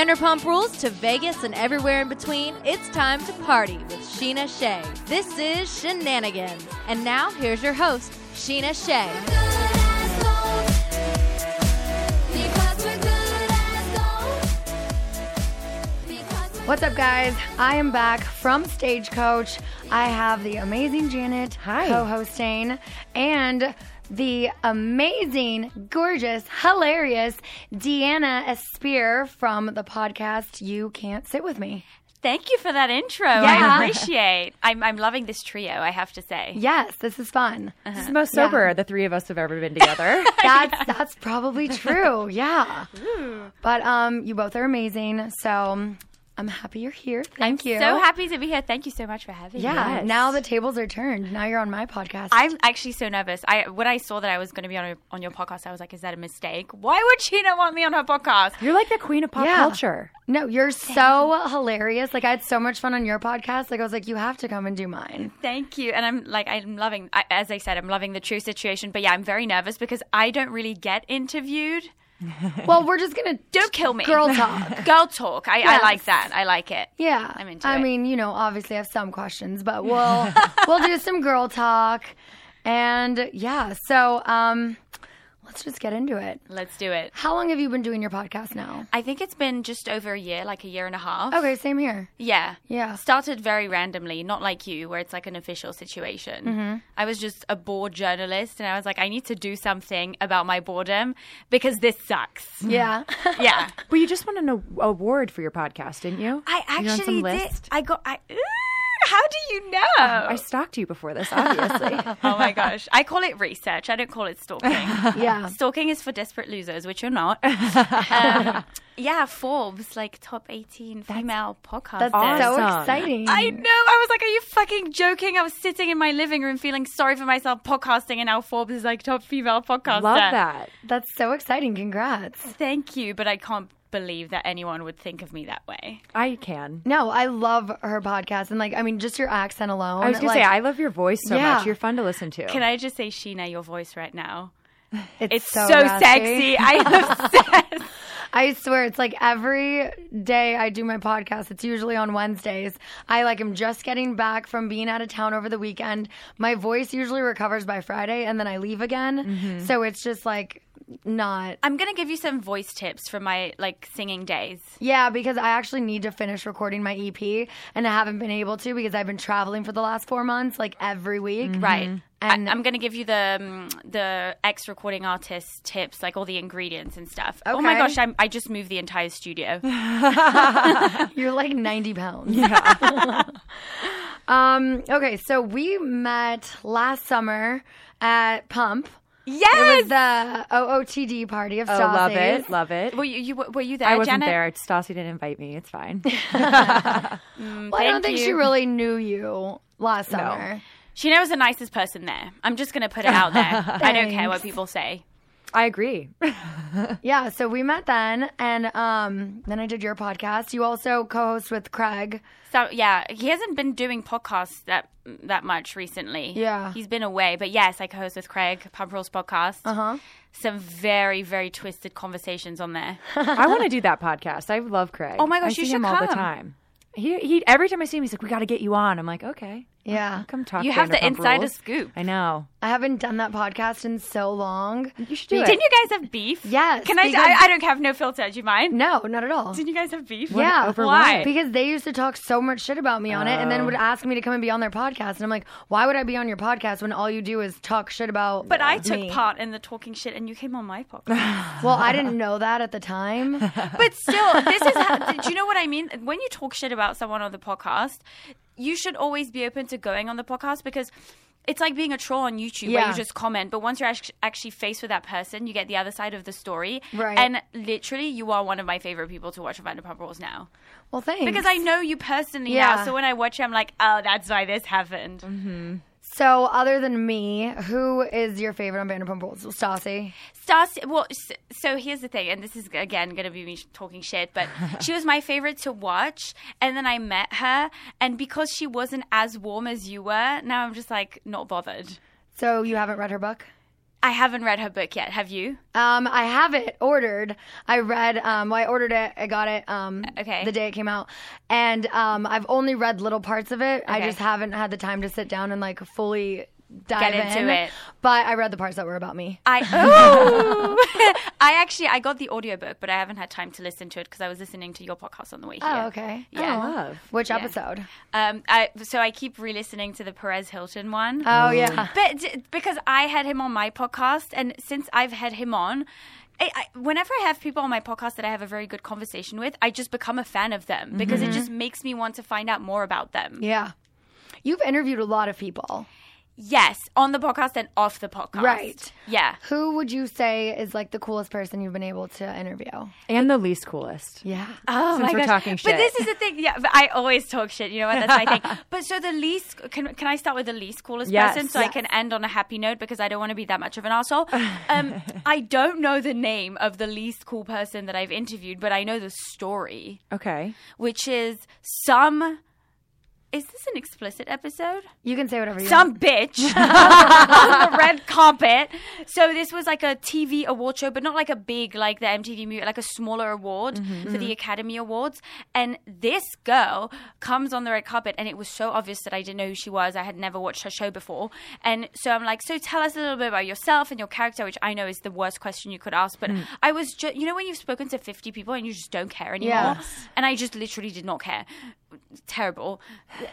Vanderpump Rules to Vegas and everywhere in between, it's time to party with Scheana Shay. This is Shenanigans. And now, here's your host, Scheana Shay. What's up, guys? I am back from Stagecoach. I have the amazing Janet Hi. co-hosting and the amazing, gorgeous, hilarious Diana Espir from the podcast You Can't Sit With Me. Thank you for that intro. Yeah. I appreciate. I'm I'm loving this trio. I have to say. Yes, this is fun. This is the most Yeah. sober the three of us have ever been together. That's that's probably true. Yeah. But um you both are amazing. So I'm happy you're here. Thank you. So happy to be here. Thank you so much for having me. Yeah, now the tables are turned. Now you're on my podcast. I'm actually so nervous. I when I saw that I was going to be on your, on your podcast, I was like, "Is that a mistake? Why would she not want me on her podcast?" You're like the queen of pop Yeah. culture. No, you're so hilarious. Like I had so much fun on your podcast. Like I was like, you have to come and do mine. Thank you, and I'm like, I'm loving. I, as I said, I'm loving the true situation. But yeah, I'm very nervous because I don't really get interviewed. Well, we're just gonna Don't kill me. girl talk. Girl talk. I, I like that. I like it. Yeah, I'm into I it. mean, you know, obviously I have some questions, but we'll we'll do some girl talk, and yeah. So um, let's just get into it. Let's do it. How long have you been doing your podcast now? I think it's been just over a year, like a year and a half. Okay, same here. Yeah. Yeah. Started very randomly, not like you, where it's like an official situation. Mm-hmm. I was just a bored journalist, and I was like, I need to do something about my boredom because this sucks. Yeah. yeah. Well, you just won an award for your podcast, didn't you? I You're on some actually did. list? I got. I, Ooh, how do you know? I stalked you before this, obviously. oh my gosh. I call it research. I don't call it stalking. yeah. Stalking is for desperate losers, which you're not. um, yeah, Forbes, like top 18 female podcasters. That's so exciting. I know. I was like, are you fucking joking? I was sitting in my living room feeling sorry for myself podcasting, and now Forbes is like top female podcaster. Love that. That's so exciting. Congrats. Thank you, but I can't believe that anyone would think of me that way. I can. No, I love her podcast, and like, I mean, just your accent alone. I was gonna say I love your voice so Yeah. much. You're fun to listen to. Can I just say, Scheana, your voice right now? it's, It's so, so, sexy. I am obsessed. I swear, it's like every day I do my podcast. It's usually on Wednesdays. I like am just getting back from being out of town over the weekend. My voice usually recovers by Friday, and then I leave again. Mm-hmm. So it's just like not. I'm gonna give you some voice tips from my like singing days. Yeah, because I actually need to finish recording my EP, and I haven't been able to because I've been traveling for the last four months, like every week. Right. And- I, am going to give you the um, the ex recording artist tips, like all the ingredients and stuff. Oh my gosh, I'm, I just moved the entire studio. You're like 90 pounds. Yeah. um, okay, so we met last summer at Pump. It yes. was the OOTD party of oh, Stassi's. love it, love it. were you, you were you there? I wasn't Janet? there. Stassi didn't invite me. It's fine. Mm, well, I don't Thank think she really knew you last summer. She knows the nicest person there. I'm just going to put it out there. I don't care what people say. I agree. Yeah, so we met then, and um, then I did your podcast. You also co-host with Craig. So yeah, he hasn't been doing podcasts that that much recently. Yeah. he's been away. But yes, I co-host with Craig Pump Rules podcast. Uh Uh-huh. Some very very twisted conversations on there. I want to do that podcast. I love Craig. Oh my gosh, I you see should him all the come. time. He he. Every time I see him, he's like, "We got to get you on." I'm like, "Okay, Yeah, I'll come talk." You have the Vanderpump insider Rules." scoop. I know. I haven't done that podcast in so long. You should do it. Didn't you guys have beef? Yes, Can I? because- I, I don't have no filter. Do you mind? No, not at all. Didn't you guys have beef? Yeah, over Why? what? Because they used to talk so much shit about me on it, and then would oh. ask me to come and be on their podcast, and I'm like, why would I be on your podcast when all you do is talk shit about? But I took me? part in the talking shit, and you came on my podcast. Well, I didn't know that at the time. but still, this is. How, do you know what I mean? When you talk shit about someone on the podcast, you should always be open to going on the podcast because. It's like being a troll on YouTube where you just comment, but once you're actually faced with that person, you get the other side of the story. Right. And literally, you are one of my favorite people to watch on Vanderpump Rules now. Well, thanks. Because I know you personally Yeah. now. So when I watch you, I'm like, oh, that's why this happened. Mm-hmm. So, other than me, who is your favorite on Vanderpump Rules? Stassi. Stassi, well, so here's the thing, and this is again going to be me talking shit, but she was my favorite to watch, and then I met her, and because she wasn't as warm as you were, now I'm just like not bothered. So, you haven't read her book? I haven't read her book yet. Have you? Um, I have it ordered. I read. Um, well, I ordered it. I got it. Um, Okay. The day it came out, and um, I've only read little parts of it. I just haven't had the time to sit down and like fully dive Get into in. it. But I read the parts that were about me. I oh, I actually I got the audiobook, but I haven't had time to listen to it because I was listening to your podcast on the way here. Oh, okay. Yeah. Love. Which Yeah. episode? Um, I so I keep re-listening to the Perez Hilton one. Oh yeah. But d- because I had him on my podcast, and since I've had him on, I, I, whenever I have people on my podcast that I have a very good conversation with, I just become a fan of them because it just makes me want to find out more about them. Yeah. You've interviewed a lot of people. Yes, on the podcast and off the podcast. Right. Yeah. Who would you say is like the coolest person you've been able to interview? And the least coolest. Yeah. Oh Since my we're gosh. talking shit. But this is the thing. Yeah, but I always talk shit. You know what? That's my thing. But so the least can can I start with the least coolest Yes. person so I can end on a happy note because I don't want to be that much of an asshole. Um, I don't know the name of the least cool person that I've interviewed, but I know the story, Okay. which is some. Is this an explicit episode? You can say whatever you want. some want. bitch on the red carpet. So this was like a TV award show, but not like a big like the MTV movie, like a smaller award mm-hmm. for the mm-hmm. Academy Awards. And this girl comes on the red carpet, and it was so obvious that I didn't know who she was. I had never watched her show before, and so I'm like, so tell us a little bit about yourself and your character, which I know is the worst question you could ask. But hmm. I was, ju- you know, when you've spoken to 50 people and you just don't care anymore, Yes. and I just literally did not care. Terrible.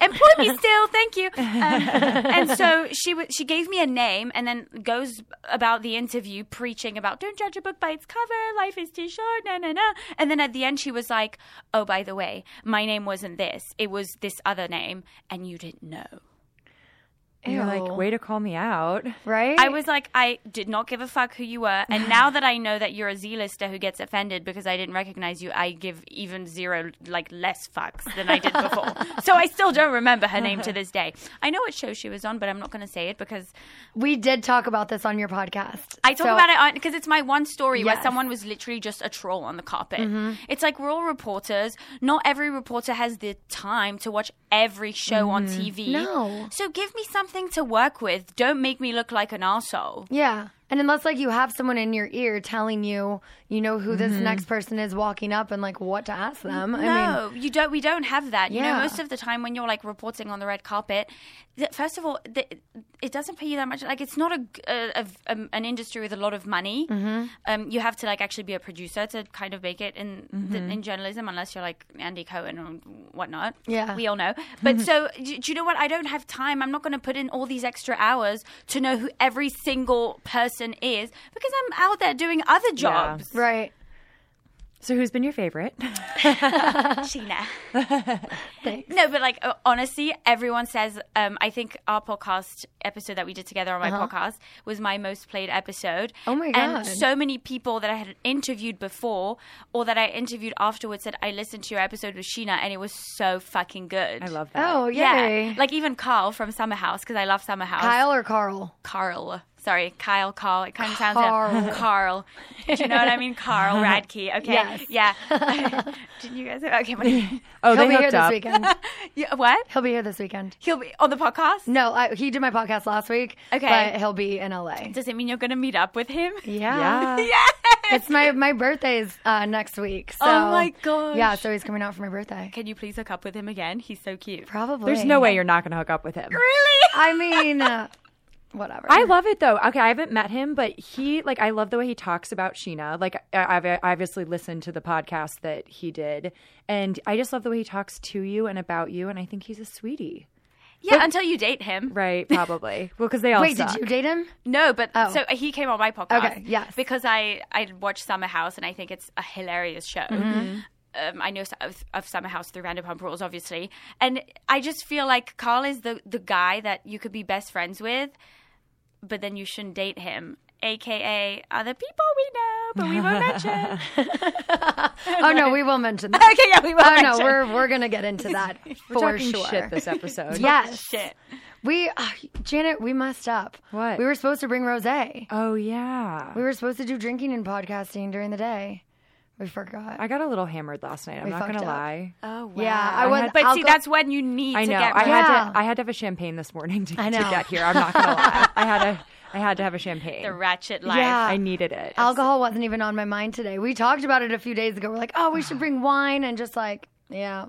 Employ me still, thank you. Um, and so she w- she gave me a name, and then goes about the interview preaching about don't judge a book by its cover. Life is too short. Na na na. And then at the end, she was like, "Oh, by the way, my name wasn't this. It was this other name, and you didn't know." And You're like, way to call me out. right? I was like, I did not give a fuck who you were. And now that I know that you're a Z-lister who gets offended because I didn't recognize you, I give even zero, like, less fucks than I did before. so I still don't remember her name to this day. I know what show she was on, but I'm not going to say it because we did talk about this on your podcast. I talk So- about it on because it's my one story where someone was literally just a troll on the carpet. Mm-hmm. It's like we're all reporters. Not every reporter has the time to watch every show on mm-hmm. TV. No. So give me something to work with. Don't make me look like an asshole. Yeah. And unless like you have someone in your ear telling you, you know who this next person is walking up and like what to ask them. I mean, no, you don't. We don't have that. You know, Yeah. most of the time when you're like reporting on the red carpet, th- first of all, th- it doesn't pay you that much. Like, it's not a, a, a- um, an industry with a lot of money. Mm-hmm. Um, you have to like actually be a producer to kind of make it in the, in journalism, unless you're like Andy Cohen or whatnot. Yeah. we all know. But so, do, do you know what? I don't have time. I'm not going to put in all these extra hours to know who every single person is because I'm out there doing other jobs. right. So who's been your favorite? Scheana. no, but like honestly, everyone says. Um, I think our podcast episode that we did together on my podcast was my most played episode. Uh-huh. Oh my god! And so many people that I had interviewed before or that I interviewed afterwards said I listened to your episode with Scheana and it was so fucking good. I love that. Oh, Yeah, like even Carl from Summer House because I love Summer House. Kyle or Carl? Carl. Sorry, Kyle, Carl. It kind of sounds Carl. like Carl. Do you know what I mean? Carl Radke. Okay. Yes. Yeah. Didn't you guys? Okay. What, Oh, He'll they be here hooked this weekend. yeah, what? He'll be here this weekend. He'll be on the podcast. No, I, he did my podcast last week. Okay. but he'll be in LA. Does it mean you're going to meet up with him? Yeah. Yeah. It's my my birthday's uh, next week. So, Oh my gosh. Yeah, so he's coming out for my birthday. Can you please hook up with him again? He's so cute. Probably. There's no way you're not going to hook up with him. Really? I mean, uh, whatever. I love it though. Okay, I haven't met him, but he like I love the way he talks about Scheana. Like I- I've obviously listened to the podcast that he did, and I just love the way he talks to you and about you. And I think he's a sweetie. Yeah, until you date him. Right? Probably. well, because they all Wait, suck. did you date him? No, but Oh. so he came on my podcast. Okay, yes. Because I I watched Summer House and I think it's a hilarious show. Mm-hmm. Um, I know of, of Summer House through Vanderpump Rules, obviously, and I just feel like Carl is the the guy that you could be best friends with, but then you shouldn't date him. AKA other people we know, but we won't mention. Oh no, we will mention that. okay, yeah, we won't Oh mention. no, we're we're gonna get into that We're for talking sure. shit this episode. yes, shit. we uh, Janet, we messed up. What? We were supposed to bring rosé. Oh yeah. We were supposed to do drinking and podcasting during the day. We forgot. I got a little hammered last night. I'm We not gonna up. lie. Oh wow. Yeah, I was- But see, alcohol- that's when you need I to know. get. I rid- had Yeah. to. I had to have a champagne this morning to, I to know. get here. I'm not gonna lie. I had a. I had to have a champagne. the ratchet life. Yeah. I needed it. Alcohol wasn't even on my mind today. We talked about it a few days ago. We're like, oh, we should bring wine, and just like, yeah.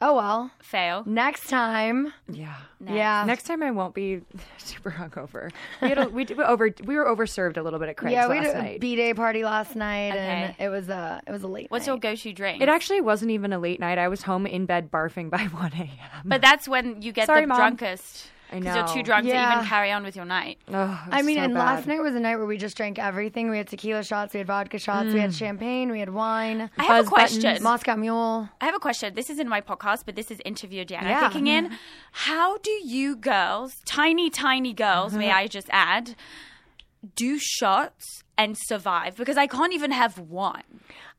Oh well. Fail. Next time. Yeah. Yeah. Next time I won't be super hungover. We had a, we did, we over we were overserved a little bit at Craig's yeah, we last had a night. B day party last night, and it was a it was a late. What's night. your go-to drink? it actually wasn't even a late night. I was home in bed barfing by 1 a.m. But that's when you get Sorry, the Mom. drunkest. I Because you're too drunk to even carry on with your night. Oh, I mean, so and bad. last night was a night where we just drank everything. We had tequila shots, we had vodka shots, we had Mm. champagne, we had wine, I have a question. buttons. Moscow Mule. I have a question. This is in my podcast, but this is interview Diana Yeah. kicking in. How do you girls, tiny, tiny girls, may Uh-huh. I just add, do shots and survive? Because I can't even have one.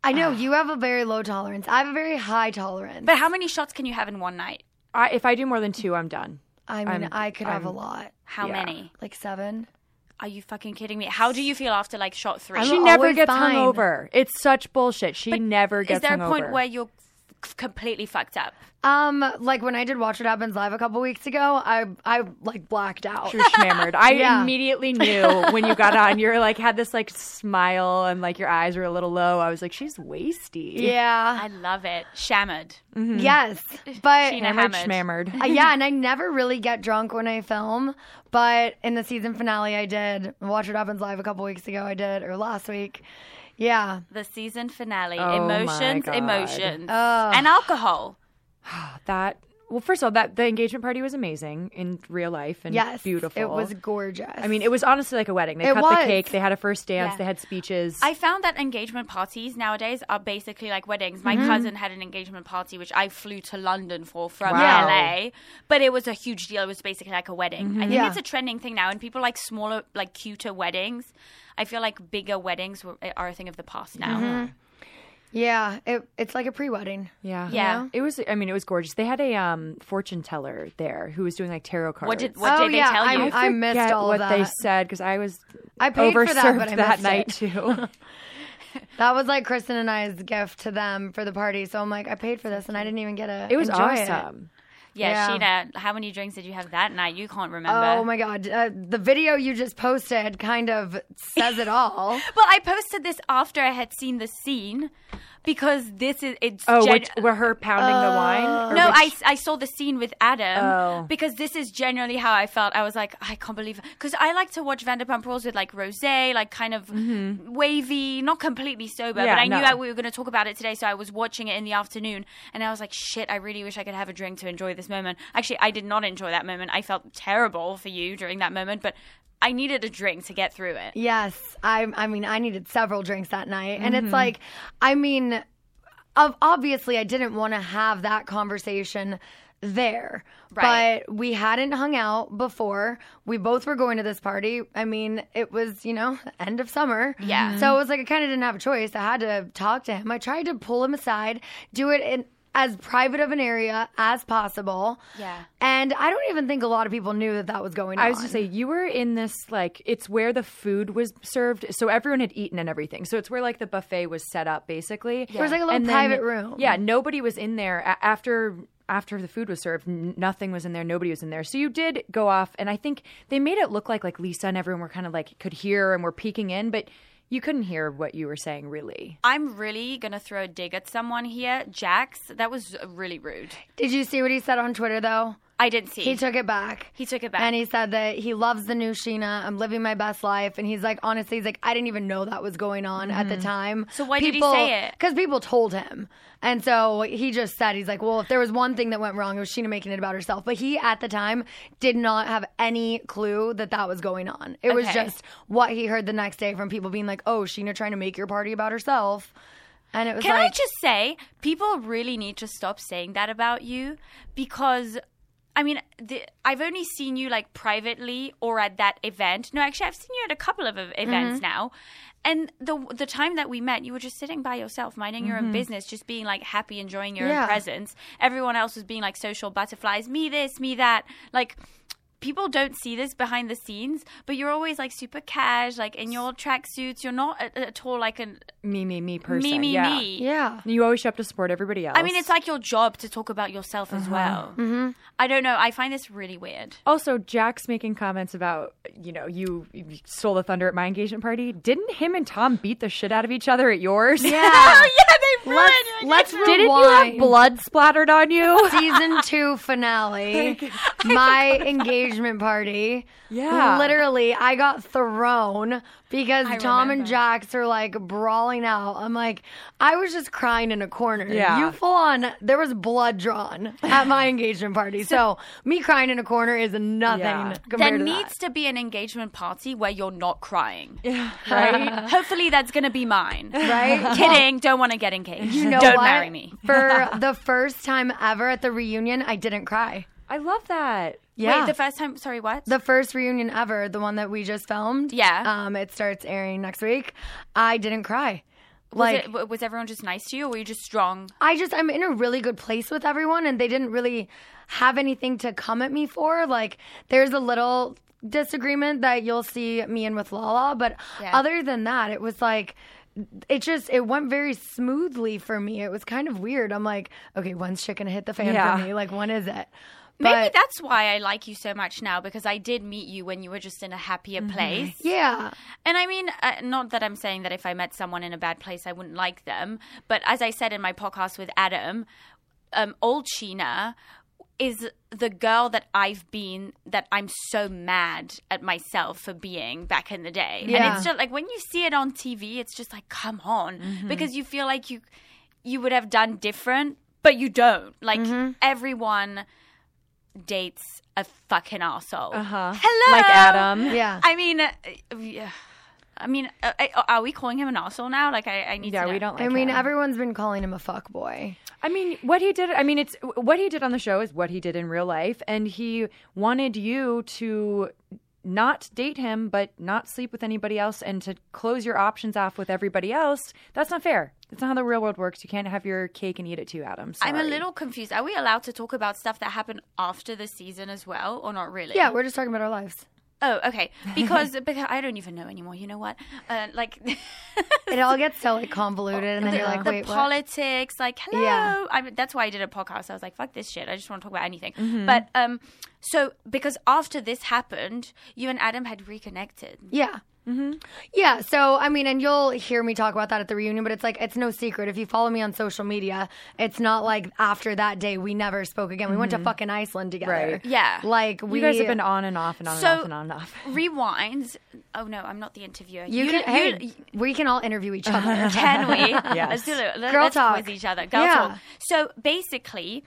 I know you have a very low tolerance. I have a very high tolerance. But how many shots can you have in one night? I, if I do more than two, I'm done. I mean, I'm- I could have a I'm- lot, How Yeah. many? like seven. Are you fucking kidding me? How do you feel after like shot 3 I'm She never gets fine. hungover. It's such bullshit. She never gets hungover. Is there a hungover. point where you're f- completely fucked up? Um, like when I did Watch What Happens live a couple weeks ago, I I like blacked out. She was shammered. I Yeah. immediately knew when you got on. You're like had this like smile and like your eyes were a little low. I was like, she's wasty. Yeah. I love it. Shammered. Yes, but Scheana Hammered, hammered. Uh, yeah, and I never really get drunk when I film. But in the season finale, I did. Watch What Happens live a couple weeks ago. I did, or last week. Yeah. The season finale. Oh my emotions, God. emotions. Ugh. and alcohol. That well, first of all, that the engagement party was amazing in real life and Yes. beautiful. It was gorgeous. I mean, it was honestly like a wedding. They It cut was. the cake. They had a first dance. Yeah. They had speeches. I found that engagement parties nowadays are basically like weddings. My Mm-hmm. cousin had an engagement party, which I flew to London for from Wow. LA, but it was a huge deal. It was basically like a wedding. I think Yeah. it's a trending thing now, and people like smaller, like cuter weddings. I feel like bigger weddings are a thing of the past now. Mm-hmm. Yeah. It, it's like a pre-wedding. yeah, Yeah. It was. I mean, it was gorgeous. They had a um, fortune teller there who was doing like tarot cards. What did what Oh, did they yeah, tell you? I'm- I missed Forget all what of they said because I was I paid for that, but I that night it. too. That was like Kristen and I's gift to them for the party. So I'm like, I paid for this, and I didn't even get a. it was enjoy awesome. Yeah, yeah. Scheana, how many drinks did you have that night? You can't remember. Oh my god, uh, the video you just posted kind of says it all. Well, I posted this after I had seen the scene because this is it's. Oh, gen- which, were her pounding the wine? No, I, which- I saw the scene with Adam Oh. because this is generally how I felt. I was like, I can't believe because I like to watch Vanderpump Rules with like rosé, like kind of wavy, not completely sober, Mm-hmm. Yeah, but I knew no. that we were going to talk about it today, so I was watching it in the afternoon, and I was like, shit, I really wish I could have a drink to enjoy this moment. Actually, I did not enjoy that moment. I felt terrible for you during that moment, but I needed a drink to get through it. Yes, I. I mean, I needed several drinks that night, and Mm-hmm. it's like, I mean, of obviously, I didn't want to have that conversation there, Right. but we hadn't hung out before. We both were going to this party. I mean, it was you know end of summer, Yeah. So it was like I kind of didn't have a choice. I had to talk to him. I tried to pull him aside, do it in as private of an area as possible. Yeah. And I don't even think a lot of people knew that that was going on. I was to say you were in this like it's where the food was served, so everyone had eaten and everything. So it's where like the buffet was set up, basically. There was like a little And then- private room. Yeah, nobody was in there a- after after the food was served. Nothing was in there. Nobody was in there. So you did go off, and I think they made it look like like Lisa and everyone were kind of like could hear and were peeking in, but you couldn't hear what you were saying really. I'm really gonna throw a dig at someone here, Jax. That was really rude. Did you see what he said on Twitter though? I didn't see. He took it back. He took it back. And he said that he loves the new Scheana. I'm living my best life. And he's like, honestly, he's like, I didn't even know that was going on at the time. Mm-hmm. So why did he say it? Because people told him. And so he just said, he's like, well, if there was one thing that went wrong, it was Scheana making it about herself. But he, at the time, did not have any clue that that was going on. It was just what he heard the next day from people being like, oh, Scheana trying to make your party about herself. And it was Can I just say, people really need to stop saying that about you because. I mean, the, I've only seen you like privately or at that event. No, actually, I've seen you at a couple of ev- events mm-hmm. now. And the the time that we met, you were just sitting by yourself, minding your own mm-hmm. business, just being like happy, enjoying your Yeah. own presence. Everyone else was being like social butterflies, me this, me that. Like people don't see this behind the scenes, but you're always like super cash, like in your tracksuits. You're not at, at all like a Me, me, me person. me, me, yeah. me. yeah. You always show up to support everybody else. I mean, it's like your job to talk about yourself as well. Mm-hmm. I don't know. I find this really weird. Also, Jack's making comments about, you know, you, you stole the thunder at my engagement party. Didn't him and Tom beat the shit out of each other at yours? Yeah. yeah, they Let's, let's Didn't you have blood splattered on you? season two finale, my engagement party. Yeah. Literally, I got thrown because I Tom and remember. Jax are like brawling out. I'm like, I was just crying in a corner. Yeah. You full on, there was blood drawn at my engagement party. So, me crying in a corner is nothing Yeah. compared There to needs to be an engagement party where you're not crying. Yeah. right? Hopefully, that's going to be mine. Right? Kidding. Don't want to get engaged. You know don't what? marry me. For the first time ever at the reunion, I didn't cry. I love that. Yeah. Wait, the first time. Sorry, what? The first reunion ever, the one that we just filmed. Yeah. Um, it starts airing next week. I didn't cry. was, Like it, was everyone just nice to you, or were you just strong? I just I'm in a really good place with everyone, and they didn't really have anything to come at me for. Like there's a little disagreement that you'll see me in with Lala, but Yeah. other than that, it was like. It just it went very smoothly for me. It was kind of weird. I'm like, okay, when's shit gonna hit the fan Yeah. for me? Like, when is it? Maybe that's why I like you so much now because I did meet you when you were just in a happier place. yeah. And I mean, uh, not that I'm saying that if I met someone in a bad place, I wouldn't like them. But as I said in my podcast with Adam, um, old Scheana is the girl that I've been that I'm so mad at myself for being back in the day. And it's just like when you see it on TV, it's just like, come on, because you feel like you you would have done different, but you don't. Like everyone dates a fucking asshole. Uh-huh. Hello, Like Adam. Yeah. I mean, uh, yeah. I mean, uh, uh, are we calling him an asshole now? Like, I, I need Yeah, to. know. we don't like I mean, him. everyone's been calling him a fuck boy. I mean, what he did, I mean, it's what he did on the show is what he did in real life. And he wanted you to not date him, but not sleep with anybody else and to close your options off with everybody else. That's not fair. That's not how the real world works. You can't have your cake and eat it too, Adam. I'm a little confused. Are we allowed to talk about stuff that happened after the season as well, or not really? Yeah, we're just talking about our lives. Oh, okay. Because because I don't even know anymore. You know what? Uh, like It all gets so like convoluted, and then the, you're like, the wait, what? politics. Like, hello. Yeah. I mean, that's why I did a podcast. I was like, fuck this shit. I just want to talk about anything. Mm-hmm. But um, so because after this happened, you and Adam had reconnected. Yeah. Mm-hmm. Yeah. So, I mean, and you'll hear me talk about that at the reunion, but it's like, it's no secret. If you follow me on social media, it's not like after that day we never spoke again. We went to mm-hmm. fucking Iceland together. Right. Yeah. Like, we. You guys have been on and off and on So- and off and on and off. Rewind. Oh no, I'm not the interviewer. You, can, hey, we can all interview each other. Can we? Yes. Let's do it. Let, Girl let's talk. with each other. Girl Yeah. talk. So basically,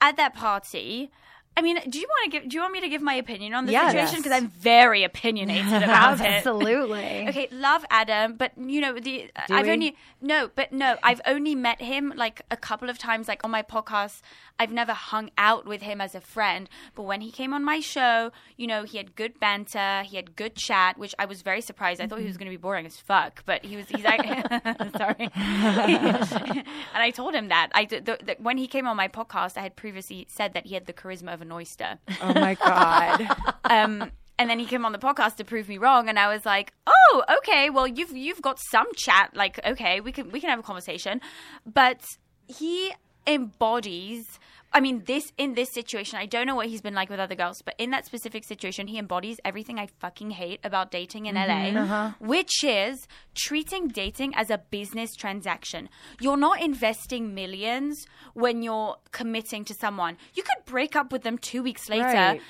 at that party, I mean, do you want to give? Do you want me to give my opinion on the Yes. situation? Because I'm very opinionated about it. Absolutely. Okay, love Adam, but you know the Do I've we? only no, but no, I've only met him like a couple of times, like on my podcast. I've never hung out with him as a friend, but when he came on my show, you know, he had good banter, he had good chat, which I was very surprised. I thought he was going to be boring as fuck, but he was. He's like, sorry, and I told him that I did- the, the, when he came on my podcast, I had previously said that he had the charisma of an oyster. Oh my god. um, and then he came on the podcast to prove me wrong, and I was like, "Oh, okay. Well, you've you've got some chat. Like, okay, we can we can have a conversation." But he embodies. I mean, this in this situation, I don't know what he's been like with other girls, but in that specific situation, he embodies everything I fucking hate about dating in LA, mm-hmm, uh-huh. which is treating dating as a business transaction. You're not investing millions when you're committing to someone. You could break up with them two weeks later Right.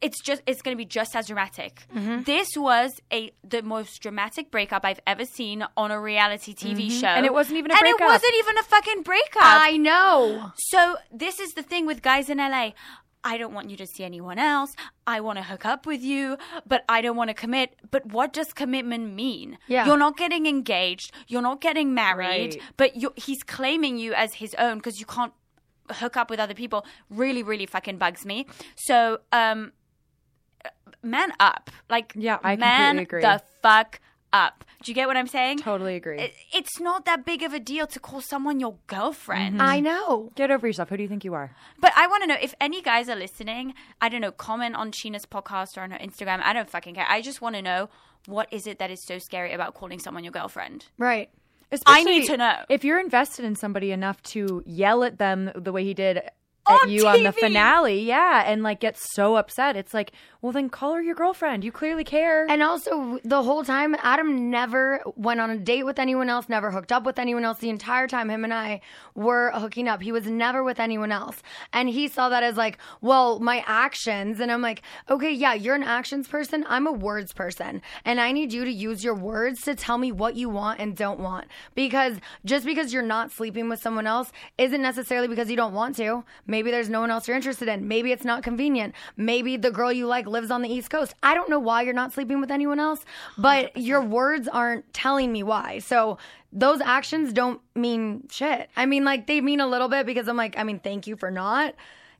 It's just it's going to be just as dramatic. Mm-hmm. This was a the most dramatic breakup I've ever seen on a reality TV show, Mm-hmm. And it wasn't even a and breakup. it wasn't even a fucking breakup. I know. so this is the thing with guys in LA. I don't want you to see anyone else. I want to hook up with you, but I don't want to commit. But what does commitment mean? Yeah. You're not getting engaged. You're not getting married, Right. but he's claiming you as his own because you can't hook up with other people. Really, really fucking bugs me. So, um, man up. Like, Yeah, I man agree. the fuck up. Do you get what I'm saying? Totally agree. It, it's not that big of a deal to call someone your girlfriend. Mm-hmm. I know. Get over yourself. Who do you think you are? But I want to know if any guys are listening. I don't know. Comment on Scheana's podcast or on her Instagram. I don't fucking care. I just want to know what is it that is so scary about calling someone your girlfriend. Right. I need to know. If you're invested in somebody enough to yell at them the way he did On at you on the finale, yeah, and like get so upset, it's like, well, then call her your girlfriend. You clearly care. And also, the whole time, Adam never went on a date with anyone else, never hooked up with anyone else. The entire time, him and I were hooking up. He was never with anyone else. And he saw that as like, well, my actions. And I'm like, okay, yeah, you're an actions person. I'm a words person. And I need you to use your words to tell me what you want and don't want. Because just because you're not sleeping with someone else isn't necessarily because you don't want to. Maybe there's no one else you're interested in. Maybe it's not convenient. Maybe the girl you like lives on the East Coast. I don't know why you're not sleeping with anyone else, but your words aren't telling me why. So those actions don't mean shit. I mean, like, they mean a little bit because I'm like, I mean, thank you for not,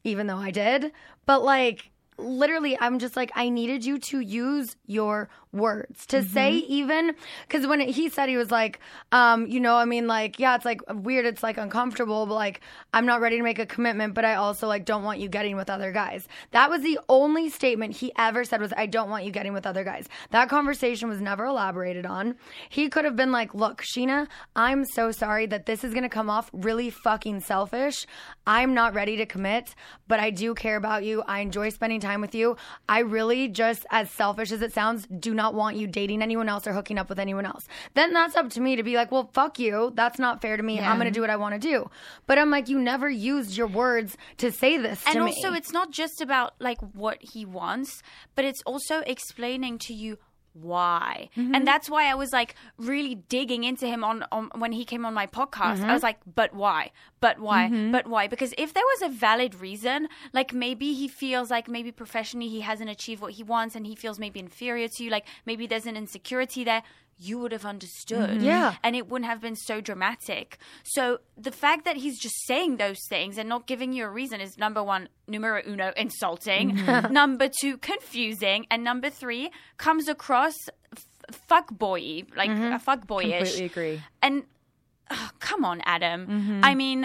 even though I did. But like, literally, I'm just like, I needed you to use your words. To say even because when he said he was like um you know i mean like yeah it's like weird it's like uncomfortable but like i'm not ready to make a commitment but i also like don't want you getting with other guys. That was the only statement he ever said was i don't want you getting with other guys. That conversation was never elaborated on. He could have been like look Scheana i'm so sorry that this is going to come off really fucking selfish. I'm not ready to commit but i do care about you. I enjoy spending time with you. I really just as selfish as it sounds do not want you dating anyone else or hooking up with anyone else. Then that's up to me to be like, well, fuck you. That's not fair to me. I'm going to do what I want to do. But I'm like, you never used your words to say this and to me. And also, it's not just about like what he wants, but it's also explaining to you why. Mm-hmm. And that's why I was like really digging into him on, on when he came on my podcast. Mm-hmm. I was like, but why? But why? But why? Because if there was a valid reason, like maybe he feels like maybe professionally he hasn't achieved what he wants and he feels maybe inferior to you, like maybe there's an insecurity there. You would have understood. Mm-hmm. Yeah. And it wouldn't have been so dramatic. So the fact that he's just saying those things and not giving you a reason is number one, numero uno, insulting. Mm-hmm. number two, confusing. And number three, comes across f- fuck boy, like Mm-hmm. a fuck boyish. Completely agree. And oh, come on, Adam. Mm-hmm. I mean,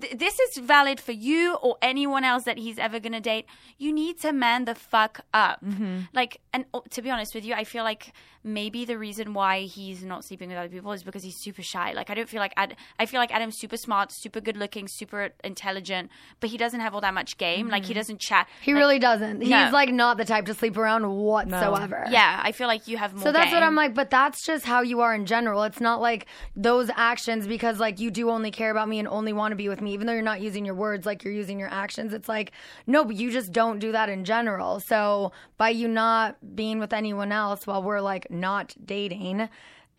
th- this is valid for you or anyone else that he's ever going to date. You need to man the fuck up. Mm-hmm. Like, and oh, to be honest with you, I feel like maybe the reason why he's not sleeping with other people is because he's super shy. Like, I don't feel like Ad- I feel like Adam's super smart, super good looking, super intelligent, but he doesn't have all that much game. Like, he doesn't chat. Mm-hmm. he Like, really doesn't. He's No. like not the type to sleep around whatsoever. Yeah, I feel like you have more. So that's what. I'm like, but that's just how you are in general. It's not like those actions because like you do only care about me and only want to be with me, even though you're not using your words, like you're using your actions. It's like, no, but you just don't do that in general. So by you not being with anyone else while we're like not dating,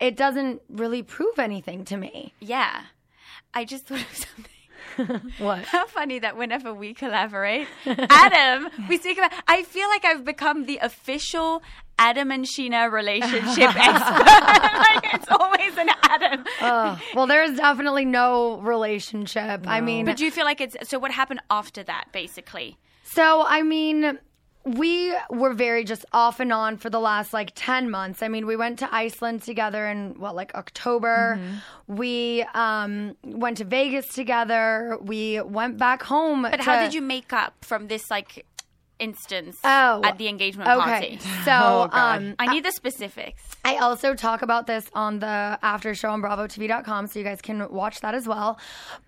it doesn't really prove anything to me. Yeah. I just thought of something. What? How funny that whenever we collaborate, Adam, we speak about. I feel like I've become the official Adam and Scheana relationship expert. like it's always an Adam. Ugh. well, there's definitely no relationship. I mean, But do you feel like it's so? What happened after that, basically? So, I mean, we were very just off and on for the last like 10 months. I mean, we went to Iceland together in what, like October. Mm-hmm. We um, went to Vegas together. We went back home. But how did you make up from this like instance Oh, at the engagement Okay. party? So, um, I need the specifics. I also talk about this on the after show on BravoTV.com, so you guys can watch that as well.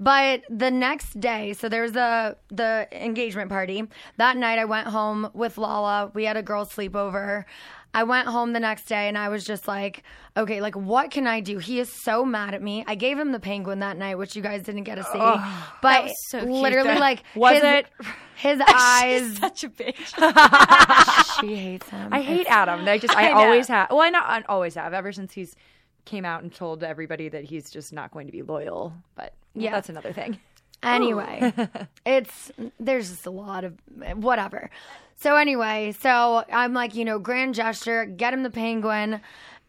But the next day, so there's the the engagement party. That night, I went home with Lala. We had a girls' sleepover. I went home the next day and I was just like, okay, like what can I do? He is so mad at me. I gave him the penguin that night, which you guys didn't get to see. but was so literally, like, Was his, it? His eyes. Such a bitch. she hates him. I hate Adam. I just I, I always have. Well, I not I always have ever since he's came out and told everybody that he's just not going to be loyal. But Yeah. that's another thing. Anyway, it's there's just a lot of whatever. So anyway, so I'm like, you know, grand gesture, get him the penguin,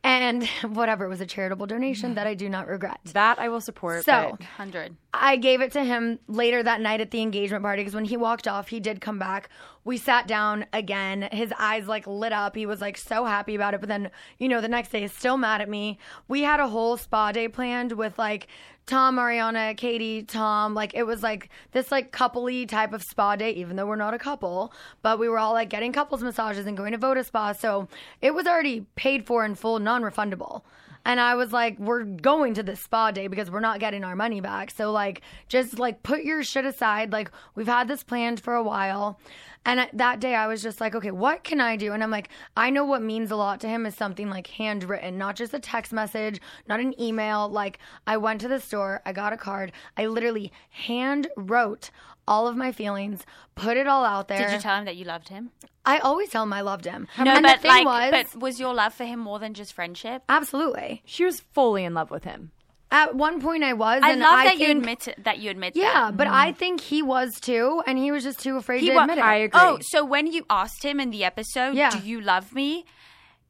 and whatever it was a charitable donation that I do not regret. That I will support. So Hundred. I gave it to him later that night at the engagement party because when he walked off, he did come back. We sat down again. His eyes like lit up. He was like so happy about it. But then, you know, the next day, he's still mad at me. We had a whole spa day planned with like Tom, Ariana, Katie, Tom. Like it was like this like coupley type of spa day, even though we're not a couple. But we were all like getting couples massages and going to Voda Spa. So it was already paid for in full, non refundable. And I was like, we're going to this spa day because we're not getting our money back. So, like, just like put your shit aside. Like, we've had this planned for a while. And that day I was just like, okay, what can I do? And I'm like, I know what means a lot to him is something like handwritten, not just a text message, not an email. Like, I went to the store, I got a card, I literally hand wrote all of my feelings, put it all out there. Did you tell him that you loved him? I always tell him I loved him. No, and but the thing like, was, but was your love for him more than just friendship? absolutely. she was fully in love with him. At one point, I was. I and love I that you admit it, that you admit Yeah, that. but mm. I think he was too, and he was just too afraid He to wa- admit it. I oh, agree. Oh, so when you asked him in the episode, Yeah. "Do you love me?"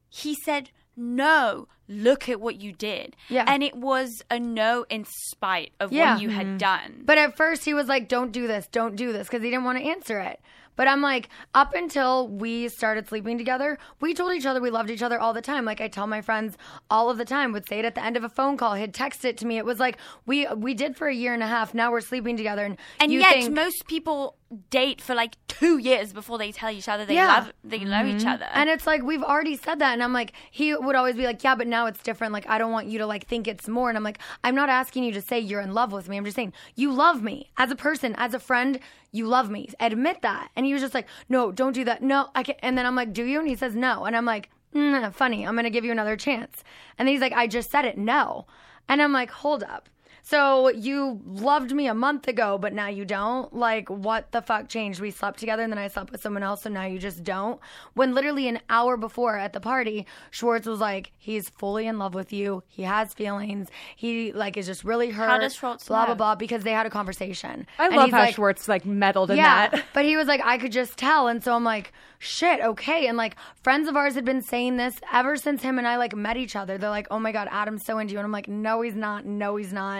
He said, "No. Look at what you did." Yeah. and it was a no in spite of Yeah. what you had mm-hmm. done. But at first, he was like, "Don't do this, don't do this," because he didn't want to answer it. But I'm like, up until we started sleeping together, we told each other we loved each other all the time. Like I tell my friends all of the time, would say it at the end of a phone call. He'd text it to me. It was like we we did for a year and a half. Now we're sleeping together, and and you yet, think, most people date for like two years before they tell each other they Yeah. love they love Mm-hmm. each other. And it's like we've already said that, and I'm like, he would always be like, yeah, but now it's different. Like I don't want you to like think it's more. And I'm like, I'm not asking you to say you're in love with me. I'm just saying you love me as a person, as a friend. You love me. Admit that. And he was just like, no, don't do that. No, I can't. And then I'm like, do you? And he says no. And I'm like, mm, funny. I'm gonna give you another chance. And then he's like, I just said it. No. And I'm like, hold up. So you loved me a month ago, but now you don't? Like, what the fuck changed? We slept together and then I slept with someone else, so now you just don't? When literally an hour before at the party, Schwartz was like, he's fully in love with you. He has feelings. He, like, is just really hurt. does Schwartz Blah, blah, blah, because they had a conversation. I And love he's how like, Schwartz like meddled in yeah, that. but he was like, I could just tell, and so I'm like, shit, okay. And like, friends of ours had been saying this ever since him and I like met each other. They're like, oh my god, Adam's so into you, and I'm like, no, he's not, no, he's not.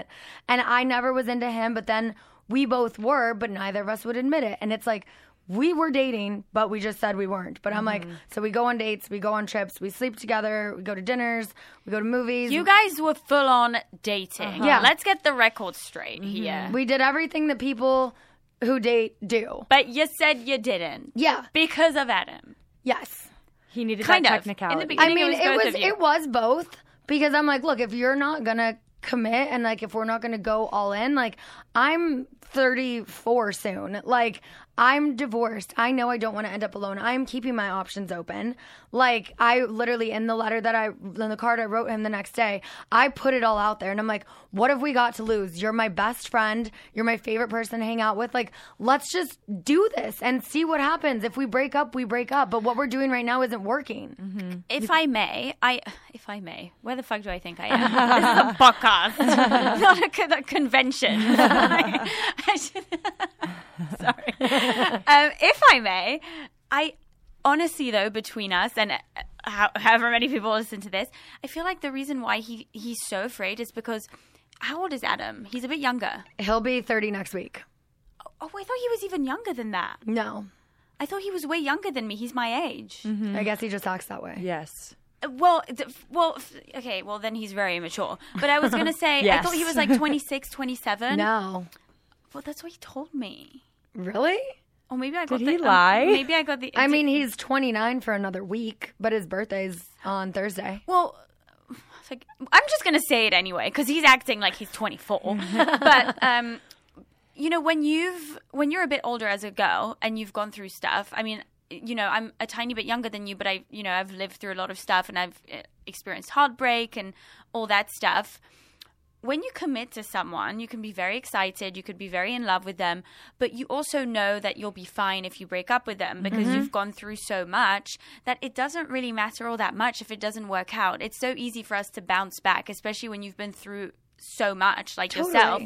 And I never was into him, but then we both were, but neither of us would admit it. And it's like. We were dating, but we just said we weren't. But I'm like, Mm-hmm. so we go on dates, we go on trips, we sleep together, we go to dinners, we go to movies. you guys were full on dating. Yeah. let's get the record straight here. we did everything that people who date do. But you said you didn't. Yeah. because of Adam. Yes. He needed Kind that of. In the technicality. beginning- I mean, it was it both was of you. it was both because I'm like, look, if you're not gonna commit and like if we're not gonna go all in, like I'm 34 soon. Like I'm divorced. I know I don't want to end up alone. I'm keeping my options open. Like I literally in the letter that I in the card I wrote him the next day, I put it all out there and I'm like, what have we got to lose? You're my best friend. You're my favorite person to hang out with. Like, let's just do this and see what happens. If we break up, we break up. But what we're doing right now isn't working. Mm-hmm. If I may, I if I may, where the fuck do I think I am? this is a podcast, not a, a convention. Sorry. Um, if I may, I honestly though between us and uh, how, however many people listen to this, I feel like the reason why he he's so afraid is because how old is Adam? He's a bit younger. He'll be 30 next week. Oh, I thought he was even younger than that. No. I thought he was way younger than me. He's my age. I guess he just acts that way. Yes. Uh, Well, d- well, f- okay. Well, then he's very immature. But I was gonna say, I thought he was like 26, 27. No. Well, that's what he told me. Really? Oh, maybe I got Did the, he um, lie? maybe I got the. I mean, he's 29 for another week, but his birthday's on Thursday. well, like, I'm just gonna say it anyway because he's acting like he's 24. but um, you know, when you've when you're a bit older as a girl and you've gone through stuff. I mean, you know, I'm a tiny bit younger than you, but I, you know, I've lived through a lot of stuff and I've uh, experienced heartbreak and all that stuff. When you commit to someone, you can be very excited, you could be very in love with them, but you also know that you'll be fine if you break up with them because Mhm. you've gone through so much that it doesn't really matter all that much if it doesn't work out. It's so easy for us to bounce back, especially when you've been through so much like Totally. yourself.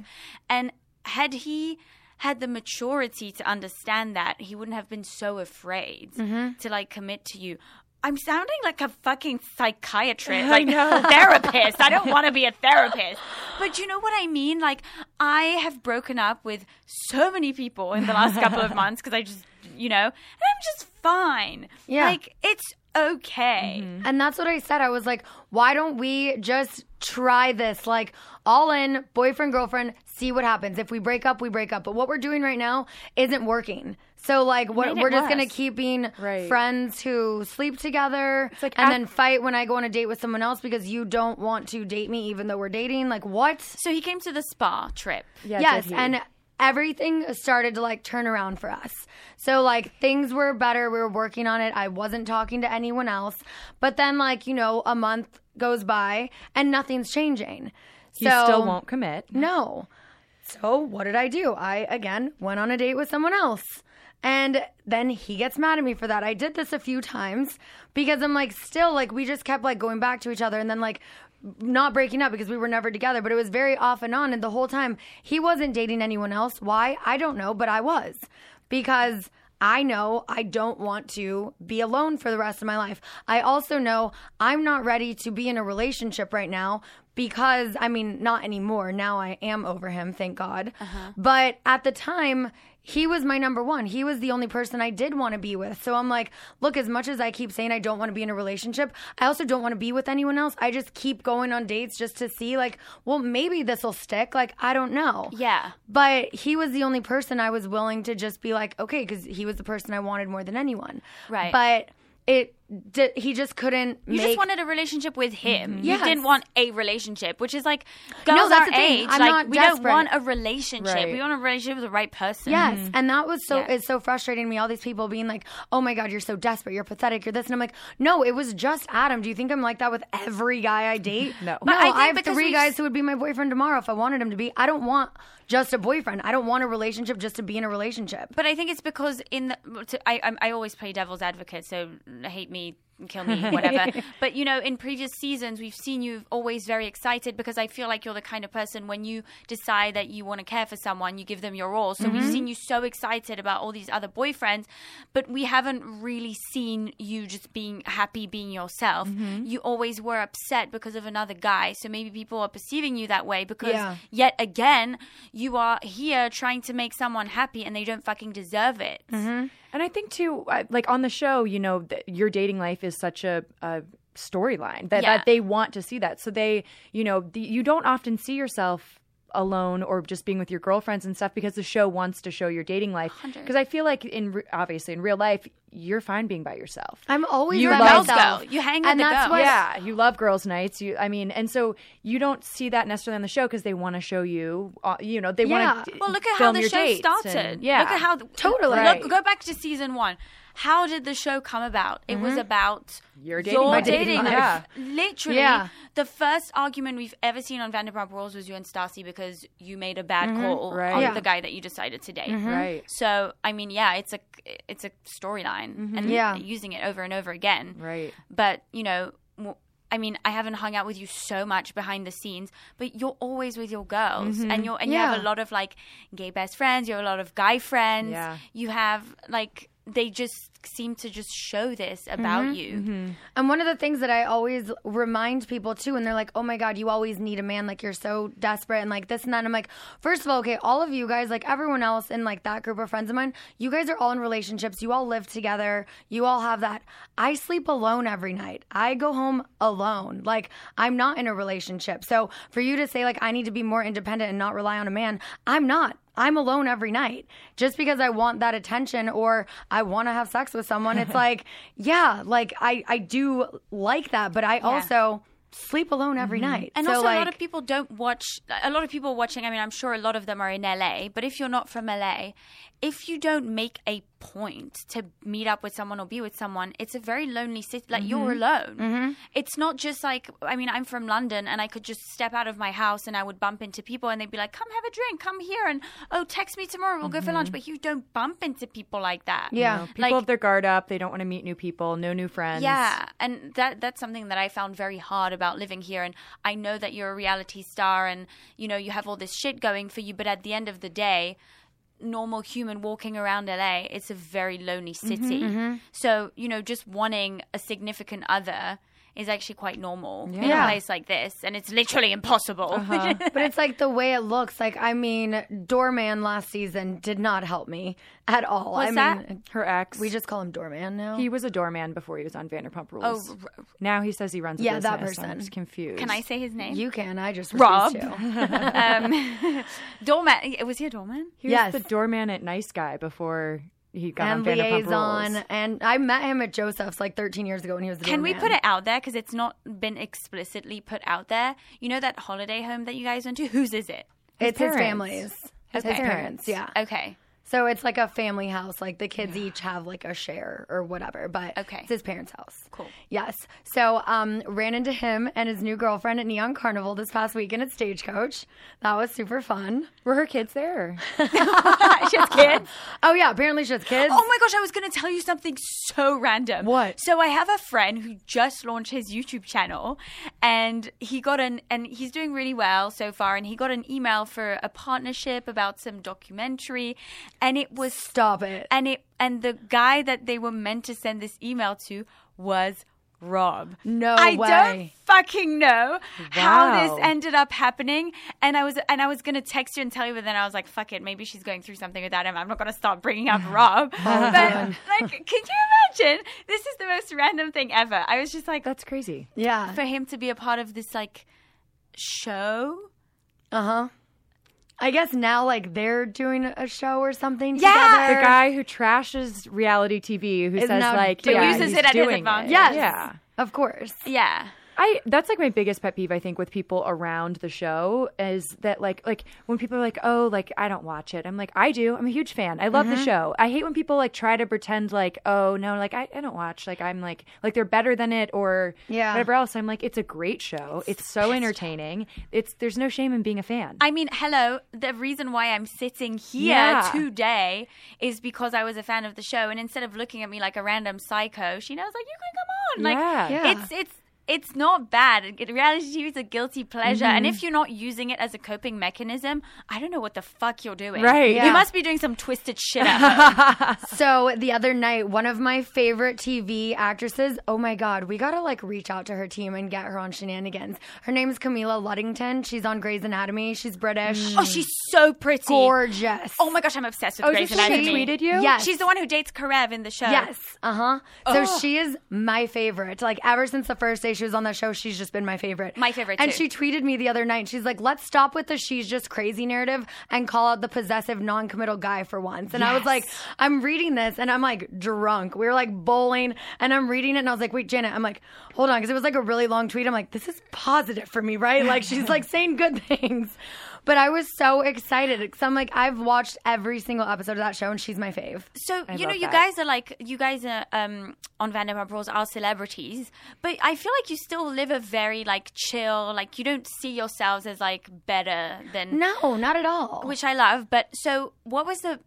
And had he had the maturity to understand that, he wouldn't have been so afraid Mhm. to like commit to you. I'm sounding like a fucking psychiatrist, I like know. therapist. I don't want to be a therapist. But you know what I mean? Like, I have broken up with so many people in the last couple of months because I just, you know, and I'm just fine. Yeah. Like, it's okay. Mm-hmm. And that's what I said. I was like, why don't we just try this? Like, all in, boyfriend, girlfriend, see what happens. If we break up, we break up. But what we're doing right now isn't working. So, like, what, we're just going to keep being Right. friends who sleep together like and then fight when I go on a date with someone else because you don't want to date me even though we're dating. Like, what? So he came to the spa trip. Yeah, yes, did he? and everything started to like turn around for us. So like things were better. We were working on it. I wasn't talking to anyone else. But then like, you know, a month goes by and nothing's changing. he so still won't commit. No. So what did I do? I again went on a date with someone else. And then he gets mad at me for that. I did this a few times because I'm like, still, like, we just kept like going back to each other and then like not breaking up because we were never together, but it was very off and on. And the whole time he wasn't dating anyone else. Why? I don't know, but I was because I know I don't want to be alone for the rest of my life. I also know I'm not ready to be in a relationship right now because, I mean, not anymore. Now I am over him, thank God. Uh-huh. But at the time, he was my number one. He was the only person I did want to be with. So I'm like, look, as much as I keep saying I don't want to be in a relationship, I also don't want to be with anyone else. I just keep going on dates just to see, like, well, maybe this will stick. Like, I don't know. Yeah. But he was the only person I was willing to just be like, okay, because he was the person I wanted more than anyone. Right. But it, di- he just couldn't You make. just wanted a relationship with him. Mm-hmm. You didn't want a relationship, which is like girls that's our the age. I'm like not we don't want a relationship. Right. We want a relationship with the right person. Yes, mm-hmm. and that was so Yeah. it's so frustrating to me. All these people being like, "Oh my god, you're so desperate, you're pathetic, you're this," and I'm like, "No, it was just Adam. Do you think I'm like that with every guy I date? No. no. I I have three we've guys who would be my boyfriend tomorrow if I wanted him to be. I don't want just a boyfriend. I don't want a relationship just to be in a relationship. But I think it's because in the, I, I I always play devil's advocate, so hate me, kill me, whatever. but you know, in previous seasons, we've seen you always very excited because I feel like you're the kind of person when you decide that you want to care for someone, you give them your all. So we've mm-hmm. seen you so excited about all these other boyfriends, but we haven't really seen you just being happy being yourself. Mm-hmm. You always were upset because of another guy. So maybe people are perceiving you that way because Yeah. yet again, you are here trying to make someone happy and they don't fucking deserve it. Mm-hmm. And I think too, like on the show, you know, your dating life is such a, a storyline that, Yeah. that they want to see that. So they, you know, the, you don't often see yourself alone or just being with your girlfriends and stuff because the show wants to show your dating life. Because I feel like in re- obviously in real life, you're fine being by yourself. I'm always You by love- myself. You hang with and the that's girls. what yeah, you love girls' nights. You, I mean, and so you don't see that necessarily on the show because they want to show you, uh, you know, they Yeah. want to. Well, look at how the show started. and- yeah, Look at how Totally. Look, Right. go back to season one. How did the show come about? It was mm-hmm. about Your dating your life. dating life. life. Literally, Yeah. the first argument we've ever seen on Vanderpump Rules was you and Stassi because you made a bad mm-hmm. call Right. on Yeah. the guy that you decided to date. Mm-hmm. right. So, I mean, yeah, it's a it's a storyline, and Yeah. using it over and over again. Right. But you know, I mean, I haven't hung out with you so much behind the scenes, but you're always with your girls, and you're and you have a lot of like gay best friends. You have a lot of guy friends. Yeah. You have like they just seem to just show this about mm-hmm. you. Mm-hmm. And one of the things that I always remind people too, and they're like, oh my God, you always need a man. Like, you're so desperate and like this and that. And I'm like, first of all, okay, all of you guys, like everyone else in like that group of friends of mine, you guys are all in relationships. You all live together. You all have that. I sleep alone every night. I go home alone. Like, I'm not in a relationship. So for you to say, like, I need to be more independent and not rely on a man, I'm not. I'm alone every night. Just because I want that attention or I want to have sex with someone, it's like, yeah, like I, I do like that, but I also sleep alone every mm-hmm. night. And so also, like, a lot of people don't watch. A lot of people watching. I mean, I'm sure a lot of them are in LA. But if you're not from LA, if you don't make a point to meet up with someone or be with someone, it's a very lonely city. Like you're mm-hmm. alone. Mm-hmm. It's not just like. I mean, I'm from London, and I could just step out of my house and I would bump into people, and they'd be like, "Come have a drink. Come here." And oh, text me tomorrow. We'll go for lunch. Mm-hmm. But you don't bump into people like that. Yeah. People Like- have their guard up. They don't want to meet new people, no new friends. Yeah, and that that's something that I found very hard about living here. And I know that you're a reality star, and you know you have all this shit going for you. But at the end of the day, normal human walking around LA, it's a very lonely city. Mm-hmm, mm-hmm. So you know, just wanting a significant other is actually quite normal in a place like this, and it's literally impossible. but it's like the way it looks. Like, I mean, Doorman last season did not help me at all. What's I that? mean, Her ex. we just call him Doorman now. He was a doorman before he was on Vanderpump Rules. oh, r- now he says he runs a Yeah, business. that person. I'm just confused. can I say his name? you can. I just Rob. to. um, doorman. Was he a doorman? He Yes. was the doorman at Nice Guy before he got and on Vanderpump liaison, Rules. and I met him at Joseph's like 13 years ago when he was. The Can we doorman. put it out there because it's not been explicitly put out there? You know that holiday home that you guys went to. Whose is it? It's his family's. His Okay. parents, yeah. Okay. So it's like a family house. Like the kids each have like a share or whatever, but Okay. it's his parents' house. Cool. Yes. So um, ran into him and his new girlfriend at Neon Carnival this past weekend at Stagecoach. That was super fun. Were her kids there? she has kids. Oh yeah, apparently she has kids. Oh my gosh, I was going to tell you something so random. What? So I have a friend who just launched his YouTube channel and he got an and he's doing really well so far and he got an email for a partnership about some documentary and it was Stop it. and it and the guy that they were meant to send this email to was Rob. No way. I way. don't fucking know how this ended up happening. And I was and I was gonna text you and tell you, but then I was like, "Fuck it, maybe she's going through something without him. I'm not gonna start bringing up Rob." Oh, but like, can you imagine? This is the most random thing ever. I was just like, That's crazy. Yeah. for him to be a part of this like show. Uh huh. I guess now like they're doing a show or something Yeah. together. The guy who trashes reality TV, who Is says now like, doing- yeah, Uses he's it at his doing advantage. Yes. Yeah. Of course. Yeah. I that's like my biggest pet peeve I think with people around the show is that like like when people are like oh like I don't watch it I'm like I do I'm a huge fan I love Mm-hmm. the show I hate when people like try to pretend like oh no like I, I don't watch like I'm like like they're better than it or Yeah. whatever else I'm like it's a great show it's so entertaining it's there's no shame in being a fan I mean, hello. The reason why I'm sitting here Yeah. today is because I was a fan of the show, and instead of looking at me like a random psycho, she knows like you can come on. Yeah. Like Yeah. it's it's it's not bad. It- Reality TV is a guilty pleasure, and Mm-hmm. if you're not using it as a coping mechanism, I don't know what the fuck you're doing. Right. Yeah. You must be doing some twisted shit. At home. So the other night, one of my favorite TV actresses, oh my God, we gotta like reach out to her team and get her on Scheananigans. Her name is Camilla Luddington. She's on Grey's Anatomy. She's British. oh, she's so pretty. gorgeous. Oh my gosh, I'm obsessed with oh Grey's is this she tweeted you Yes. She's the one who dates Karev in the show. Yes. Uh huh. So she is my favorite. Like ever since the first day she was on that show, she's just been my favorite. My favorite, And too. she tweeted me the other night. She's like, "Let's stop with the she's just crazy narrative and call out the possessive, non-committal guy for once." And I was like, "I'm reading this, and I'm like drunk. We were like bowling, and I'm reading it, and I was like, wait, Janet, I'm like, hold on, because it was like a really long tweet. I'm like, this is positive for me, right? Like she's like saying good things." But I was so excited because I'm like, I've watched every single episode of that show, and she's my fave. So you know, you that. guys are like, you guys are um, on Vanderpump Rules are celebrities, but I feel like you still live a very like chill, like you don't see yourselves as like better than No, not at all. which I love. But so, what was the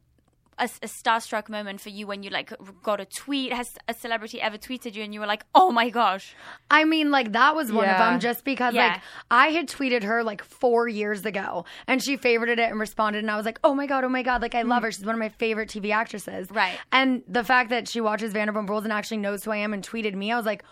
a, a starstruck moment for you when you like got a tweet? Has a celebrity ever tweeted you and you were like, oh my gosh? I mean, like that was one of them just because Yeah. like I had tweeted her like four years ago and she favorited it and responded and I was like, oh my god, oh my god, like I love mm. her. She's one of my favorite TV actresses. Right. And the fact that she watches Vanderpump Rules and actually knows who I am and tweeted me, I was like,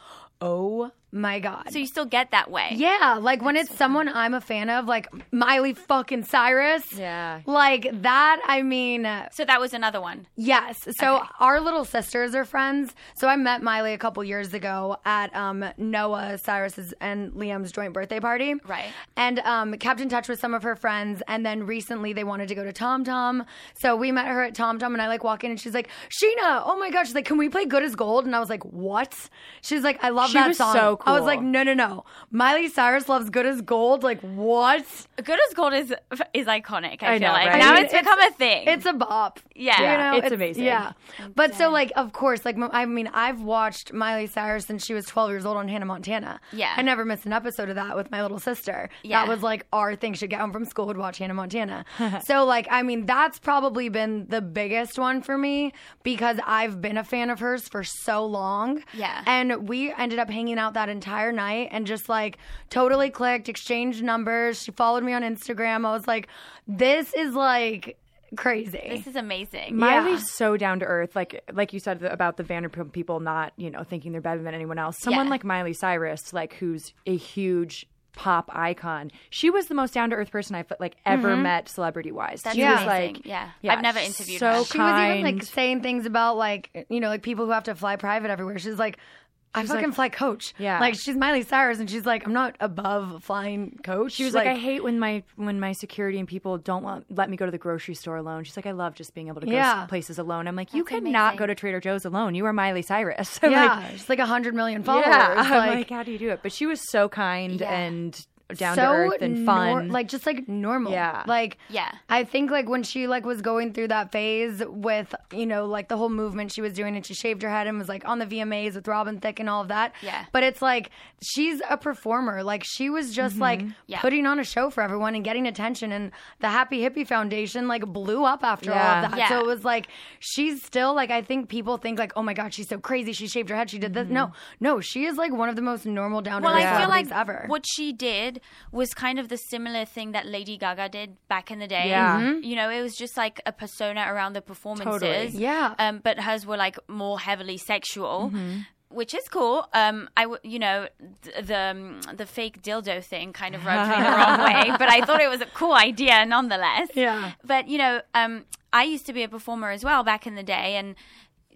oh my god. So you still get that way? yeah, like when it's someone I'm a fan of, like Miley fucking Cyrus. Yeah. Like that, I mean, So that was another one. Yes. So our little sisters are friends. So I met Miley a couple years ago at um, Noah, Cyrus's, and Liam's joint birthday party. Right. And um, kept in touch with some of her friends. And then recently they wanted to go to Tom Tom. So we met her at Tom Tom, and I like walk in, and she's like, "Scheana, oh my god!" She's like, "Can we play Good as Gold?" And I was like, "What?" She's like, "I love She that was song." so I was like, "No, no, no! Miley Cyrus loves Good as Gold." Like what? Good as Gold is is iconic. I, I feel know, like right? now I mean, it's become a thing. It's a bop. Yeah. Yeah, you know, it's amazing. Yeah, but so like, of course, like I mean, I've watched Miley Cyrus since she was 12 years old on Hannah Montana. Yeah. I never missed an episode of that with my little sister. Yeah. that was like our thing. She'd get home from school, would watch Hannah Montana. so like, I mean, that's probably been the biggest one for me because I've been a fan of hers for so long. Yeah. and we ended up hanging out that entire night and just like totally clicked, exchanged numbers. She followed me on Instagram. I was like, this is like crazy. this is amazing. Miley's so down to earth, like like you said about the Vanderpump people not you know thinking they're better than anyone else. Someone Yeah. like Miley Cyrus, like who's a huge pop icon. She was the most down to earth person I've like ever mm-hmm. met celebrity wise. That's she was like, yeah. I've never interviewed so her. she was even like saying things about like you know like people who have to fly private everywhere. She's like, I fucking like- fly coach. Yeah. like she's Miley Cyrus, and she's like, I'm not above flying coach. She was like, I hate when my when my security and people don't want, let me go to the grocery store alone. She's like, I love just being able to go Yeah. places alone. I'm like, you That's cannot amazing. go to Trader Joe's alone. You are Miley Cyrus. I'm yeah, like, she's like a hundred million followers. yeah. I'm like, like, how do you do it? But she was so kind Yeah. and down so to earth and nor- fun. like just like normal. Yeah. Like Yeah. I think like when she like was going through that phase with you know like the whole movement she was doing and she shaved her head and was like on the VMAs with Robin Thicke and all of that. Yeah. But it's like she's a performer. Like she was just mm-hmm. like Yeah. putting on a show for everyone and getting attention and the Happy Hippie Foundation like blew up after all of that. Yeah. So it was like she's still like I think people think like oh my god she's so crazy she shaved her head she did this. Mm-hmm. No, no, she is like one of the most normal down to Well, earth I feel like ever. what she did was kind of the similar thing that Lady Gaga did back in the day. Yeah. Mm-hmm. You know, it was just like a persona around the performances. Totally. Yeah. Um, but hers were like more heavily sexual. Mm-hmm. Which is cool. Um, I w- you know th- the um, the fake dildo thing kind of rubbed me the wrong way, but I thought it was a cool idea nonetheless. Yeah. But you know, um, I used to be a performer as well back in the day, and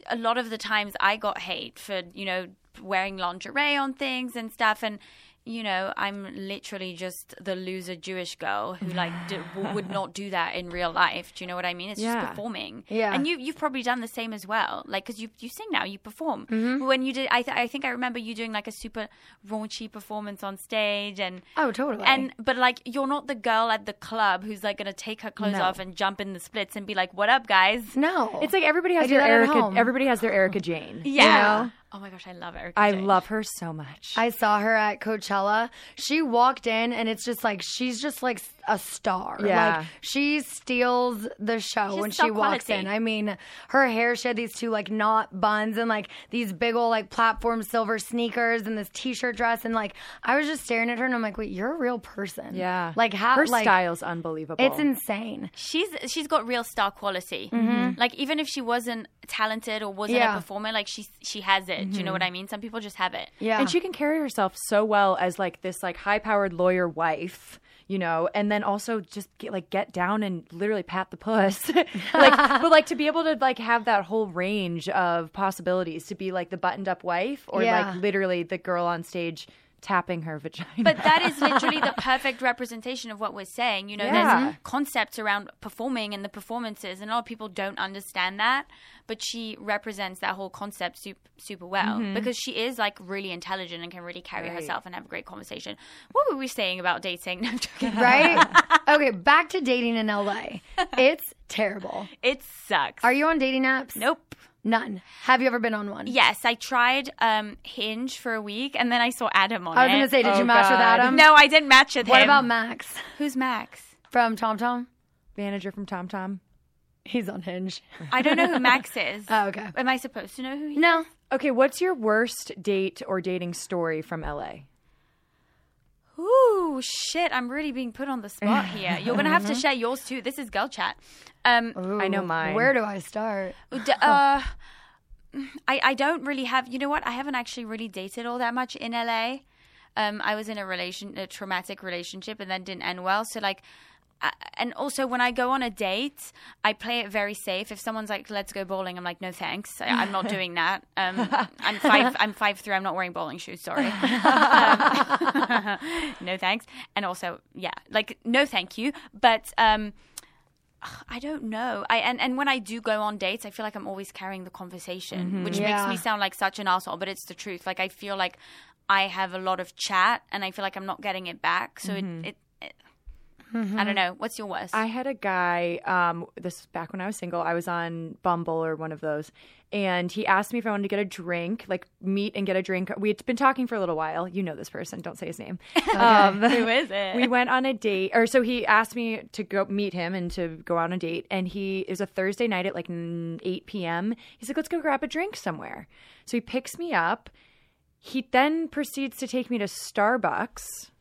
a lot of the times I got hate for you know wearing lingerie on things and stuff, and you know I'm literally just the loser Jewish girl who like d- would not do that in real life. Do you know what I mean? It's Yeah. just performing. Yeah. and you you've probably done the same as well, like because you you sing now, you perform. Mm-hmm. When you did, I th- I think I remember you doing like a super raunchy performance on stage and. Oh, totally. And but like you're not the girl at the club who's like gonna take her clothes No. off and jump in the splits and be like, "What up, guys?" no, it's like everybody has I their Erika. Everybody has their Erika Jayne. you Yeah. know? Oh my gosh, I love Erika. I Jayne. love her so much. I saw her at Coachella. She walked in, and it's just like she's just like a star. Yeah. Like she steals the show She's when she walks quality. in. I mean, her hair she had these two like knot buns and like these big old like platform silver sneakers and this t-shirt dress and like I was just staring at her and I'm like, wait, you're a real person. yeah, Like how her like style's unbelievable. it's insane. She's she's got real star quality. Mm-hmm. Like even if she wasn't talented or wasn't Yeah. a performer, like she she has it. Do you know what mm-hmm. I mean? Some people just have it. Yeah. and she can carry herself so well as like this like high powered lawyer wife you know and then also just get like get down and literally pat the puss like but like to be able to like have that whole range of possibilities to be like the buttoned up wife or Yeah. like literally the girl on stage tapping her vagina. But that is literally the perfect representation of what we're saying. You know, Yeah. there's concepts around performing and the performances, and a lot of people don't understand that. But she represents that whole concept super, super well Mhm. because she is like really intelligent and can really carry Right. herself and have a great conversation. What were we saying about dating? No. Right? okay, back to dating in LA. It's terrible. It sucks. Are you on dating apps? Nope. None. Have you ever been on one? Yes, I tried um, Hinge for a week, and then I saw Adam on it. I was it. gonna say, did you match with Adam? No, I didn't match with What him. What about Max? Who's Max? From TomTom? Manager from TomTom. He's on Hinge. I don't know who Max is. Oh, okay. Am I supposed to know who he is? No. Okay, what's your worst date or dating story from LA? Ooh, shit! I'm really being put on the spot here. You're gonna have to share yours too. This is girl chat. Um, I know Ooh, mine. Where do I start? uh, I I don't really have. You know what? I haven't actually really dated all that much in LA. Um, I was in a relation, a traumatic relationship, and then didn't end well. So like. I- And also, when I go on a date, I play it very safe. If someone's like, "Let's go bowling," I'm like, "No, thanks. I, I'm not doing that." Um, I'm five. I'm five three. I'm not wearing bowling shoes. Sorry. Um, no thanks. And also, yeah, like no thank you. But um, I don't know. I and, and when I do go on dates, I feel like I'm always carrying the conversation, Mhm. which Yeah. makes me sound like such an asshole. But it's the truth. Like I feel like I have a lot of chat, and I feel like I'm not getting it back. So Mhm. it. it, it I don't know. What's your worst? I had a guy, um, this was back when I was single, I was on Bumble or one of those, and he asked me if I wanted to get a drink, like meet and get a drink. We had been talking for a little while. You know this person, don't say his name. Um, Who is it? we went on a date, or so he asked me to go meet him and to go on a date. And he it was a Thursday night at like mm, 8 p.m. He's like, let's go grab a drink somewhere. So he picks me up. He then proceeds to take me to Starbucks.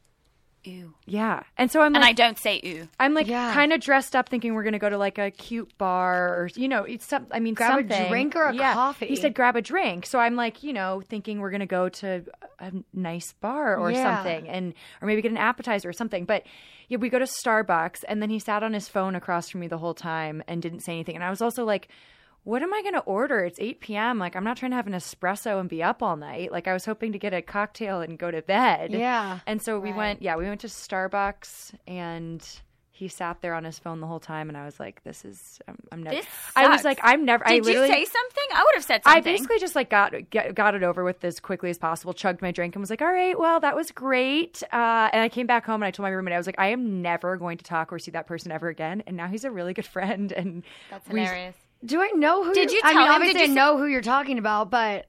Ew. Yeah. And so I'm And I don't say ew. I'm like Yeah. kind of dressed up, thinking we're gonna go to like a cute bar or you know, it's some. I mean, Grab a drink or a Yeah. coffee? He said grab a drink, so I'm like, you know, thinking we're gonna go to a nice bar or Yeah. something, and or maybe get an appetizer or something. But yeah, we go to Starbucks, and then he sat on his phone across from me the whole time and didn't say anything. And I was also like. What am I going to order? It's 8 p.m. Like, I'm not trying to have an espresso and be up all night. Like, I was hoping to get a cocktail and go to bed. Yeah. And so we went, yeah, we went to Starbucks and he sat there on his phone the whole time. And I was like, this is, I'm, I'm never, This I was like, I'm never, I Did you say something? I would have said something. I basically just like got, get, got it over with as quickly as possible, chugged my drink and was like, all right, well, that was great. Uh, and I came back home and I told my roommate, I was like, I am never going to talk or see that person ever again. And now he's a really good friend. And That's hilarious. Do I know who? Did you I mean, obviously, I know who you're talking about, but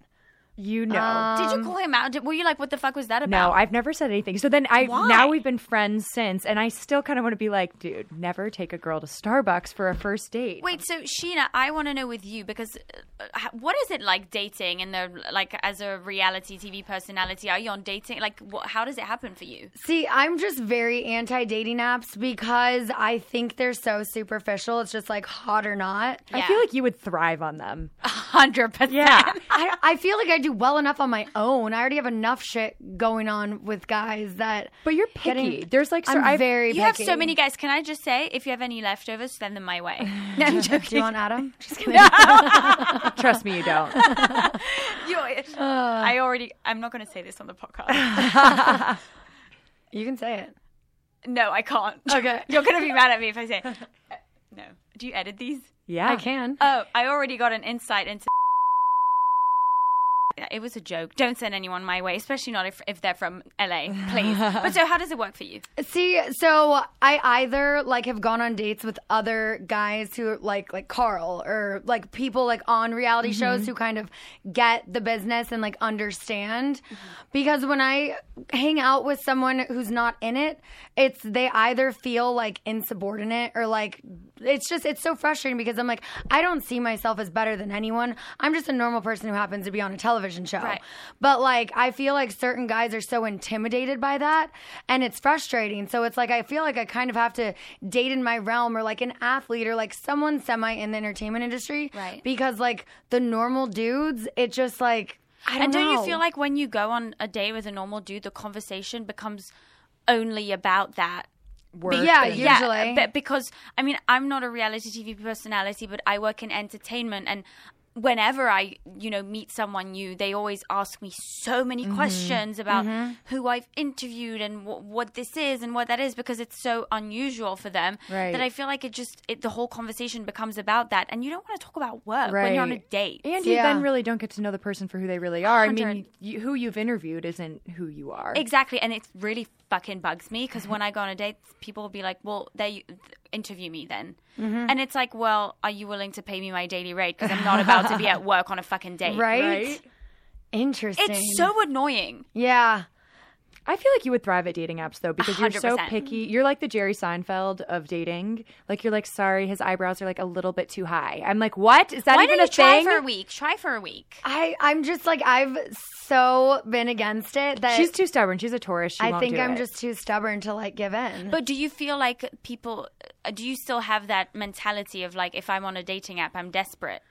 you know. Um, Did you call him out? Did, were you like, what the fuck was that about? No, I've never said anything. So then I Why? now we've been friends since, and I still kind of want to be like, dude, never take a girl to Starbucks for a first date. Wait, so Scheana, I want to know with you because uh, what is it like dating and the like as a reality TV personality? Are you on dating? Like, what, how does it happen for you? See, I'm just very anti dating apps because I think they're so superficial. It's just like hot or not. I feel like you would thrive on them. Hundred percent. Yeah. I, I feel like I do well enough on my own. I already have enough shit going on with guys that. But you're picky. Getting- There's like, so I'm I've- very. You have so many guys. Can I just say, if you have any leftovers, send them my way. No, I'm joking. Do you want Adam? Just kidding. Trust me, you don't. You- I already. I'm not going to say this on the podcast. You can say it. no, I can't. Okay. You're going to be mad at me if I say. Uh, no. Do you edit these? Yeah. I can. Oh, I already got an insight into. It was a joke. Don't send anyone my way, especially not if, if they're from LA, please. but so, how does it work for you? See, so I either like have gone on dates with other guys who like like Carl or like people like on reality mm-hmm. shows who kind of get the business and like understand. Mm-hmm. Because when I hang out with someone who's not in it, it's they either feel like insubordinate or like it's just it's so frustrating because I'm like I don't see myself as better than anyone. I'm just a normal person who happens to be on a television show. Right. But like I feel like certain guys are so intimidated by that and it's frustrating. So it's like I feel like I kind of have to date in my realm or like an athlete or like someone semi in the entertainment industry. Right. Because like the normal dudes, it just like I don't and don't know. you feel like when you go on a date with a normal dude, the conversation becomes only about that? Work yeah, and- usually. but because I mean, I'm not a reality TV personality, but I work in entertainment, and whenever I, you know, meet someone new, they always ask me so many Mm-hmm. questions about who I've interviewed and wh- what this is and what that is because it's so unusual for them Right. that I feel like it just it, the whole conversation becomes about that, and you don't want to talk about work when you're on a date. And you Yeah. then really don't get to know the person for who they really are. I mean, you, who you've interviewed isn't who you are. Exactly, and it really fucking bugs me because when I go on a date, people will be like, "Well, they interview me then," Mm-hmm. and it's like, "Well, are you willing to pay me my daily rate? Because I'm not about to be at work on a fucking date." Right? Right? Interesting. It's so annoying. yeah. I feel like you would thrive at dating apps though because you're so 100%. picky. You're like the Jerry Seinfeld of dating. Like you're like, sorry, his eyebrows are like a little bit too high. I'm like, what? Is that Why even don't a you try thing? for a week? Try for a week. I I'm just like I've so been against it that She's too stubborn. She's a Taurus. She I won't think do I'm it. just too stubborn to like give in. But do you feel like people? uh, Do you still have that mentality of like, if I'm on a dating app, I'm desperate?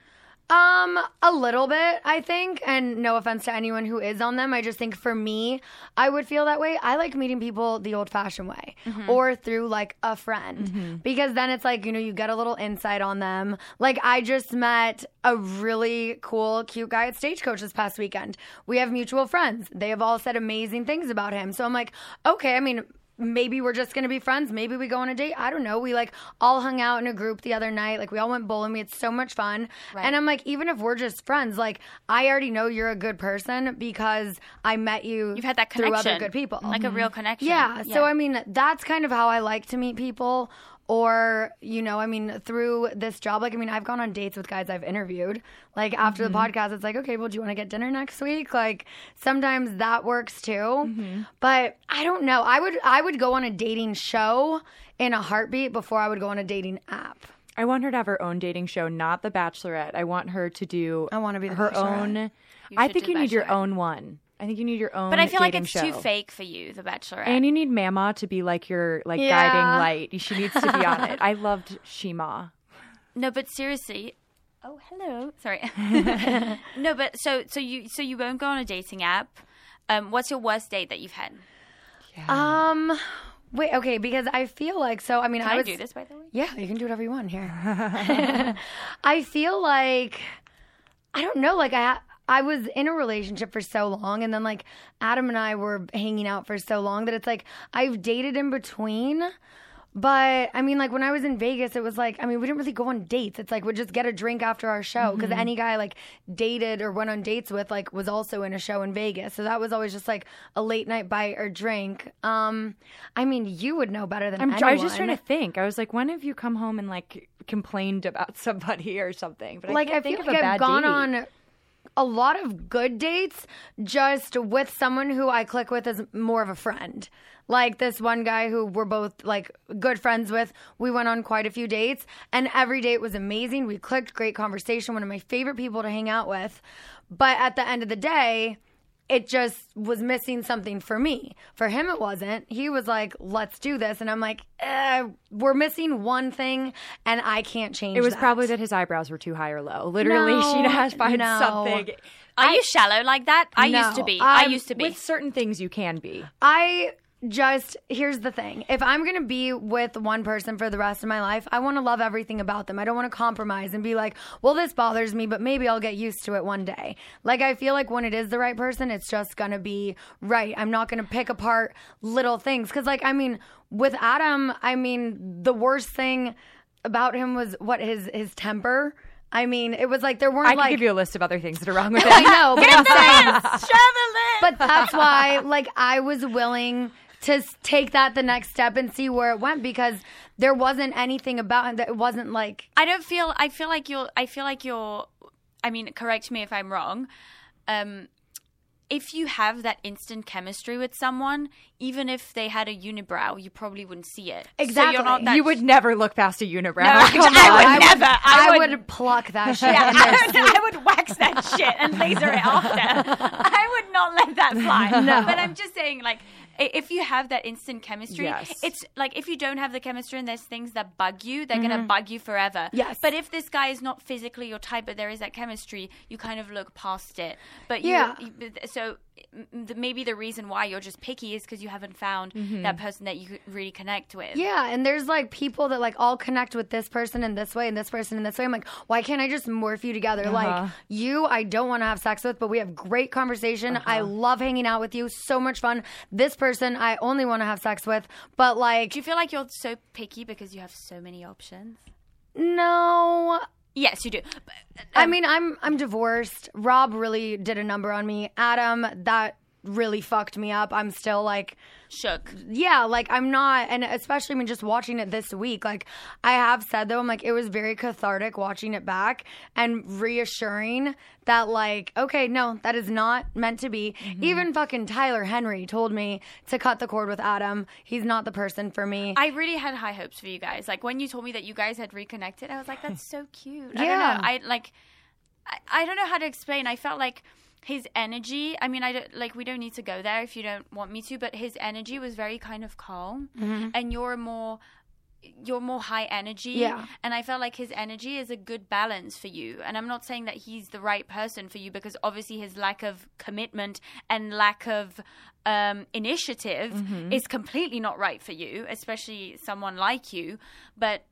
Um, a little bit, I think, and no offense to anyone who is on them. I just think for me, I would feel that way. I like meeting people the old-fashioned way, or through like a friend, because then it's like you know you get a little insight on them. Like I just met a really cool, cute guy at Stagecoach this past weekend. We have mutual friends. They have all said amazing things about him. So I'm like, okay. I mean maybe we're just gonna be friends. Maybe we go on a date. I don't know. We like all hung out in a group the other night. Like we all went bowling. We had so much fun. And I'm like, even if we're just friends, like I already know you're a good person because I met you. You've had that through connection, other good people, like a real mm-hmm. connection. yeah. So I mean, that's kind of how I like to meet people. Or, you know, I mean, through this job, like, I mean, I've gone on dates with guys I've interviewed. Like, after the mm-hmm. podcast, it's like, okay, well, do you want to get dinner next week? Like, sometimes that works too. Mm-hmm. But I don't know. I would, I would go on a dating show in a heartbeat before I would go on a dating app. I want her to have her own dating show, not The Bachelorette. I want her to do. I wanna be The her Bachelorette. own. I think you need your own one. I think you need your own. But I feel like it's show. too fake for you, The Bachelorette. And you need Mama to be like your like Yeah. guiding light. She needs to be on it. I loved Shima. No, but seriously. Oh, hello. Sorry. no, but so so you so you won't go on a dating app. Um, what's your worst date that you've had? Um, wait, okay, because I feel like, so, I mean, Can I I, was. do this by the way? Yeah, you can do whatever you want here. I feel like I don't know, like I I was in a relationship for so long and then like Adam and I were hanging out for so long that it's like I've dated in between. But I mean, like when I was in Vegas, it was like I mean, we didn't really go on dates. It's like we'd just get a drink after our show because any guy I, like dated or went on dates with like was also in a show in Vegas. So that was always just like a late night bite or drink. Um, I mean, you would know better than I'm, anyone. I was just trying to think. I was like, when have you come home and like complained about somebody or something? But like I, I, can't think feel like I've gone date. on a lot of good dates just with someone who I click with as more of a friend. Like this one guy who we're both like good friends with. We went on quite a few dates and every date was amazing. We clicked, great conversation, one of my favorite people to hang out with. But at the end of the day, it just was missing something for me. For him, it wasn't. He was like, let's do this. And I'm like, eh, we're missing one thing and I can't change It was that. probably that his eyebrows were too high or low. Literally, No, she has to find no. something. Are you shallow like that? I No, used to be. I I'm- used to be. With certain things, you can be. I just here's the thing. If I'm going to be with one person for the rest of my life, I want to love everything about them. I don't want to compromise and be like, "Well, this bothers me, but maybe I'll get used to it one day." Like I feel like when it is the right person, it's just going to be right. I'm not going to pick apart little things cuz like I mean, with Adam, I mean, the worst thing about him was what his his temper. I mean, it was like there weren't I could like give you a list of other things that are wrong with I know, but I'm saying but that's why like I was willing to take that the next step and see where it went because there wasn't anything about him that it wasn't like I don't feel. I feel like you're. I feel like you're. I mean, correct me if I'm wrong. Um, if you have that instant chemistry with someone, even if they had a unibrow, you probably wouldn't see it. So Exactly. you're not that you would never look past a unibrow. No, Come I on. would never. I, I would. would, pluck that shit. yeah, in I, would. I would wax that shit and laser it after. I would not let that fly. No. But I'm just saying, like, I- If you have that instant chemistry, Yes. it's like if you don't have the chemistry and there's things that bug you, they're gonna mm-hmm. bug you forever. Yes. But if this guy is not physically your type, but there is that chemistry, you kind of look past it. But you, Yeah. you- so maybe the reason why you're just picky is because you haven't found Mm-hmm. that person that you could really connect with. Yeah, and there's like people that like all connect with this person in this way and this person in this way. I'm like, why can't I just morph you together? Like you, I don't want to have sex with, but we have great conversation. I love hanging out with you, so much fun. This person, I only want to have sex with, but like, Do you feel like you're so picky because you have so many options? no. Yes, you do. But, I um, mean, I'm I'm divorced. Rob really did a number on me. Adam, that really fucked me up. I'm still like shook. yeah, like I'm not, and especially I mean, just watching it this week. Like I have said though, I'm like it was very cathartic watching it back and reassuring that like okay, no, that is not meant to be. Mm-hmm. Even fucking Tyler Henry told me to cut the cord with Adam. He's not the person for me. I really had high hopes for you guys. Like when you told me that you guys had reconnected, I was like, "That's so cute." I Yeah. don't know. I like. I, I don't know how to explain. I felt like his energy. I mean, I don't like. We don't need to go there if you don't want me to. But his energy was very kind of calm, Mm-hmm. and you're more. You're more high energy, Yeah. and I felt like his energy is a good balance for you. And I'm not saying that he's the right person for you because obviously his lack of commitment and lack of um, initiative Mm-hmm. is completely not right for you, especially someone like you. But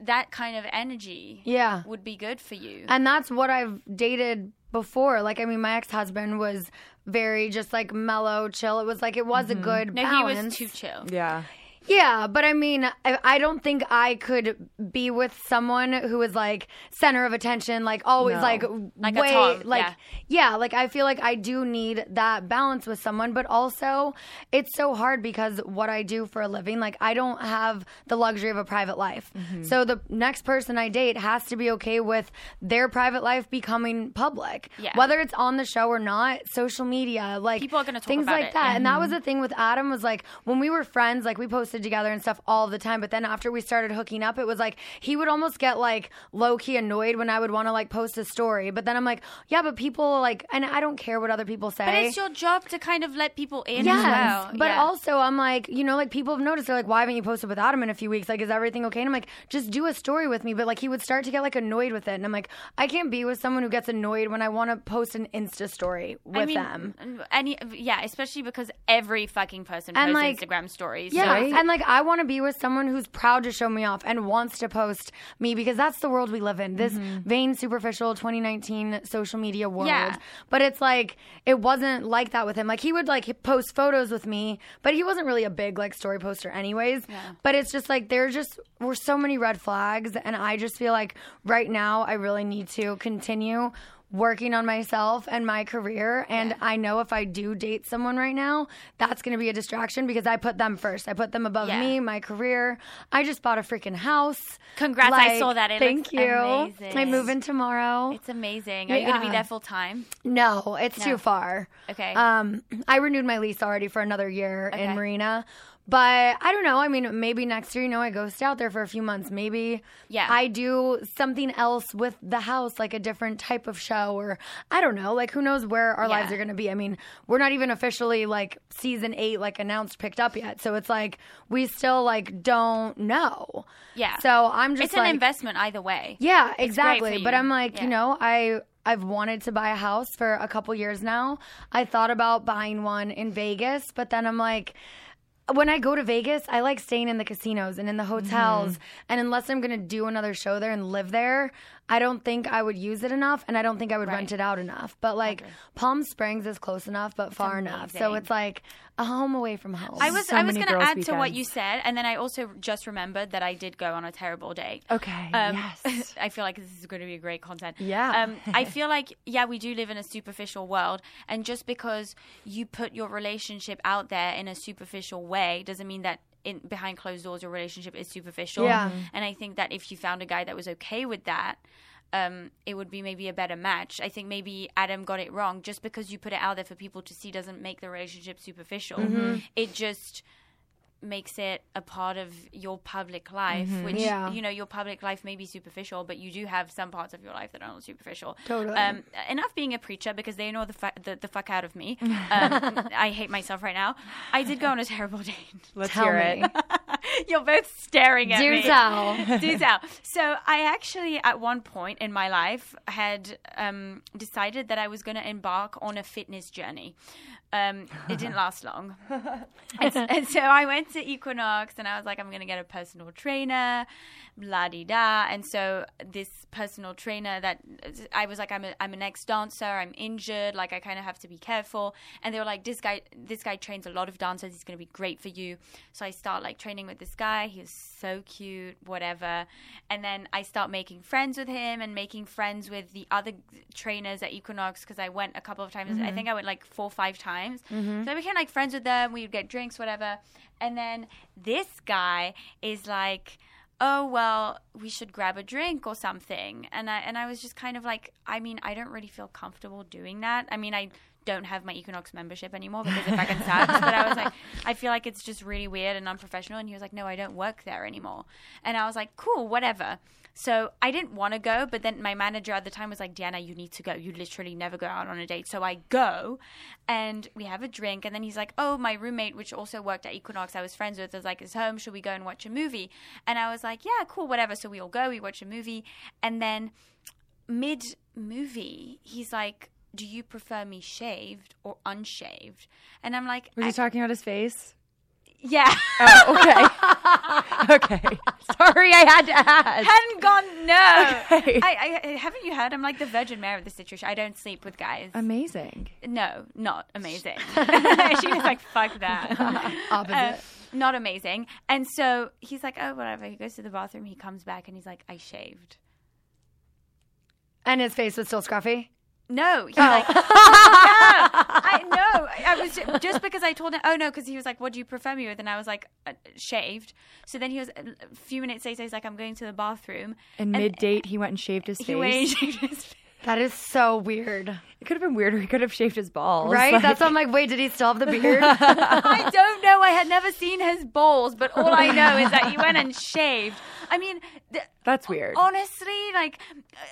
that kind of energy Yeah. would be good for you. And that's what I've dated before. Like, I mean, my ex husband was very just like mellow, chill. It was like it was a mm-hmm. good no, balance. he was too chill. Yeah. Yeah, but I mean, I, I don't think I could be with someone who is like center of attention, like always No. like Like a way, Tom, like yeah. like I feel like I do need that balance with someone, but also it's so hard because what I do for a living, like I don't have the luxury of a private life. Mm-hmm. So the next person I date has to be okay with their private life becoming public, Yeah. whether it's on the show or not. Social media, like People are gonna talk things about like it, that, yeah. and that was the thing with Adam was like when we were friends, like we posted together and stuff all the time. But then after we started hooking up, it was like he would almost get like low key annoyed when I would want to like post a story. But then I'm like, yeah, but people like, and I don't care what other people say. But it's your job to kind of let people in Yes, well. but Yeah. also I'm like, you know, like people have noticed. They're like, why haven't you posted without him in a few weeks? Like, is everything okay? And I'm like, just do a story with me. But like, he would start to get like annoyed with it, and I'm like, I can't be with someone who gets annoyed when I want to post an Insta story with I mean, them. Any, yeah, especially because every fucking person And, posts like- Instagram stories. Yeah, so- and like I want to be with someone who's proud to show me off and wants to post me because that's the world we live in. This mm-hmm. vain, superficial 2019 social media world. Yeah. But it's like it wasn't like that with him. Like he would like post photos with me, but he wasn't really a big like story poster anyways. But it's just like there just were so many red flags and I just feel like right now I really need to continue working on myself and my career and I know if I do date someone right now that's going to be a distraction because I put them first I put them above Yeah. me my career I just bought a freaking house Congrats, I saw that. It thank you amazing. I move in tomorrow It's amazing. Are you going to be Yeah. there full time? no it's No. too far Okay. um I renewed my lease already for another year Okay. in Marina but I don't know. I mean, maybe next year, you know, I go stay out there for a few months. Maybe Yeah. I do something else with the house, like a different type of show, or I don't know. Like, who knows where our lives are going to be? I mean, we're not even officially like season eight, like announced, picked up yet. So it's like we still like don't know. Yeah. So I'm just it's like, an investment either way. yeah, It's exactly. But. I'm like, you know, I I've wanted to buy a house for a couple years now. I thought about buying one in Vegas, but then I'm like when I go to Vegas, I like staying in the casinos and in the hotels. Mm-hmm. And unless I'm going to do another show there and live there, I don't think I would use it enough and I don't think I would rent it out enough. But like Palm Springs is close enough, but far enough. So it's like a home away from home. I was So I was going to add to what you said, and then I also just remembered that I did go on a terrible date. Okay. Um, yes. I feel like this is going to be great content. Yeah. Um, I feel like, yeah, we do live in a superficial world. And just because you put your relationship out there in a superficial way doesn't mean that in, behind closed doors your relationship is superficial. Yeah. And I think that if you found a guy that was okay with that, um, it would be maybe a better match. I think maybe Adam got it wrong. Just because you put it out there for people to see doesn't make the relationship superficial. Mm-hmm. It just makes it a part of your public life, Mhm. which Yeah. you know your public life may be superficial, but you do have some parts of your life that are not superficial. Totally. Um, enough being a preacher because they know the, fu- the the fuck out of me. Um, I hate myself right now. I did go on a terrible date. Let's Tell hear me. it. You're both staring at Do me. tell. Do tell. So I actually, at one point in my life, had um, decided that I was going to embark on a fitness journey. Um, it didn't last long. and, so- and so I went to Equinox and I was like, I'm going to get a personal trainer, blah di da. And so this personal trainer that I was like, I'm, a, I'm an ex dancer, I'm injured, like I kind of have to be careful. And they were like, this guy, this guy trains a lot of dancers. He's going to be great for you. So I start like training with this guy. He was so cute, whatever. And then I start making friends with him and making friends with the other trainers at Equinox because I went a couple of times. I think I went like four or five times. Mm-hmm. So I became like friends with them. We would get drinks, whatever. And then this guy is like, oh well we should grab a drink or something. And i and i was just kind of like i mean i don't really feel comfortable doing that. I mean i don't have my equinox membership anymore because it fucking sucks but i was like i feel like it's just really weird and unprofessional. And he was like no i don't work there anymore. And i was like cool whatever so I didn't want to go, but then my manager at the time was like, Diana, you need to go. You literally never go out on a date. So I go and we have a drink. And then he's like, Oh, my roommate, which also worked at Equinox, I was friends with, was like, Is home. Should we go and watch a movie? And I was like, Yeah, cool, whatever. So we all go, we watch a movie. And then mid movie, he's like, Do you prefer me shaved or unshaved? And I'm like, Was you talking about his face? Yeah. Oh, okay. okay. Sorry, I had to ask. hadn't gone no. Okay. I, I haven't you heard? I'm like the Virgin Mary of the situation. I don't sleep with guys. Amazing. no, not amazing. she was like, "Fuck that." Opposite. Uh, not amazing. And so he's like, "Oh, whatever." He goes to the bathroom. He comes back and he's like, "I shaved." and his face was still scruffy. No, he's like, no, I know. I was ju- just because I told him. Oh no, because he was like, "What do you prefer me with?" And I was like, uh, "Shaved." So then he was a few minutes later. He's like, "I'm going to the bathroom." And mid date, he went and shaved his face. He went and shaved his face. That is so weird. It could have been weirder. He could have shaved his balls. Right? Like- That's why I'm like, wait, did he still have the beard? I don't know. I had never seen his balls, but all I know is that he went and shaved. I mean, th- That's weird. honestly, like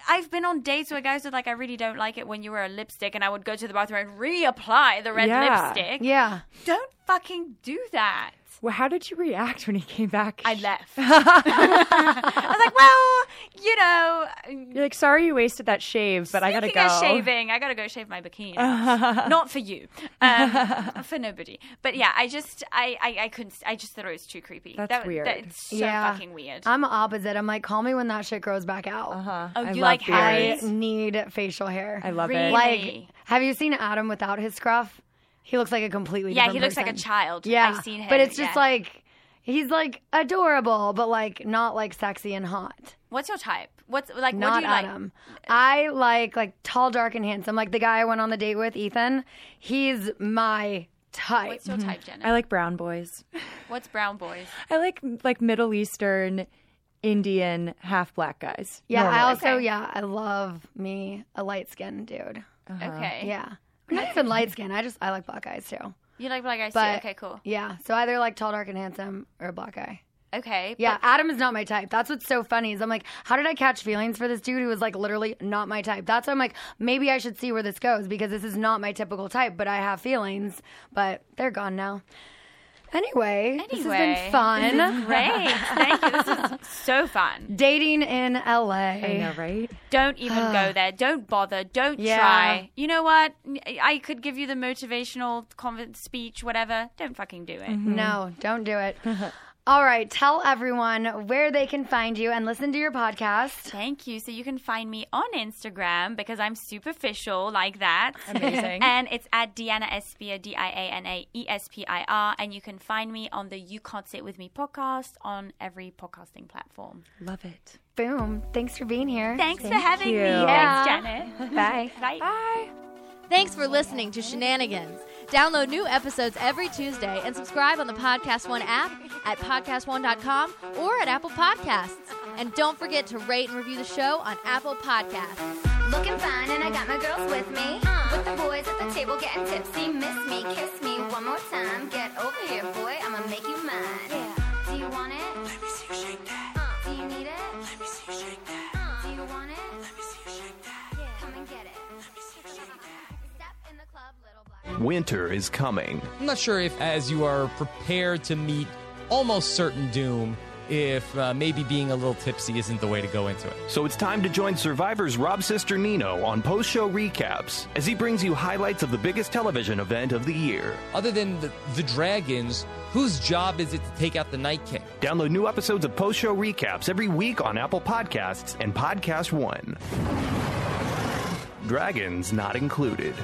I've been on dates where guys are like, I really don't like it when you wear a lipstick, and I would go to the bathroom and reapply the red Yeah. lipstick. yeah. Don't fucking do that. Well, how did you react when he came back? I left. I was like, well, you know, You're like, sorry you wasted that shave, but I gotta go. of shaving, I gotta go shave my bikini. Not for you, um, for nobody. But yeah, I just, I, I, I couldn't. I just thought it was too creepy. That's That- weird. That's so Yeah. fucking weird. I'm opposite. I'm like, call me when that shit grows back out. Uh-huh. Oh, I you love like beards. I need facial hair. I love Really? it. Like, have you seen Adam without his scruff? He looks like a completely yeah, different he looks like a child. Yeah, I've seen him. but it's just yeah. like he's like adorable, but like not like sexy and hot. what's your type? What's like? what Not do you like? Adam. I like like tall, dark, and handsome. Like the guy I went on the date with, Ethan. He's my type. What's your type, Jenna? I like brown boys. What's brown boys? I like like Middle Eastern, Indian, half black guys. yeah, I also Okay. yeah, I love me a light skinned dude. Uh-huh. Okay. Yeah, not even light skin. I just I like black eyes too. You like black eyes But too? Okay, cool. Yeah, so either like tall, dark, and handsome, or a black guy. Okay. Yeah, Adam is not my type. That's what's so funny is I'm like, how did I catch feelings for this dude who was like literally not my type? That's why I'm like, maybe I should see where this goes because this is not my typical type, but I have feelings, but they're gone now. Anyway, this has been fun. This is great. Thank you. This is so fun. Dating in LA. I know, right? Don't even go there. Don't bother. Don't Yeah. try. You know what? I could give you the motivational conv- speech, whatever. Don't fucking do it. No, don't do it. All right, tell everyone where they can find you and listen to your podcast. Thank you. So you can find me on Instagram because I'm superficial like that. Amazing. and it's at Diana Espir, D I A N A E S P I R. And you can find me on the You Can't Sit With Me podcast on every podcasting platform. Love it. Boom. Thanks for being here. Thanks for having you. me. Yeah. Thanks, Janet. Bye. Bye. Bye. Thanks for listening to Scheananigans. Download new episodes every Tuesday and subscribe on the Podcast One app at podcastone.com or at Apple Podcasts. And don't forget to rate and review the show on Apple Podcasts. Looking fine, and I got my girls with me. Uh, with the boys at the table getting tipsy. Miss me, kiss me one more time. Get over here, boy. I'ma make you mine. Yeah. Do you want it? Let me see you shake that. Uh, do you need it? Let me see you shake that. Winter is coming. I'm not sure if, as you are prepared to meet almost certain doom, if uh, maybe being a little tipsy isn't the way to go into it. So it's time to join Survivor's Rob Cesternino on post show recaps as he brings you highlights of the biggest television event of the year. Other than the, the dragons, whose job is it to take out the Night King? Download new episodes of post show recaps every week on Apple Podcasts and Podcast One. Dragons not included.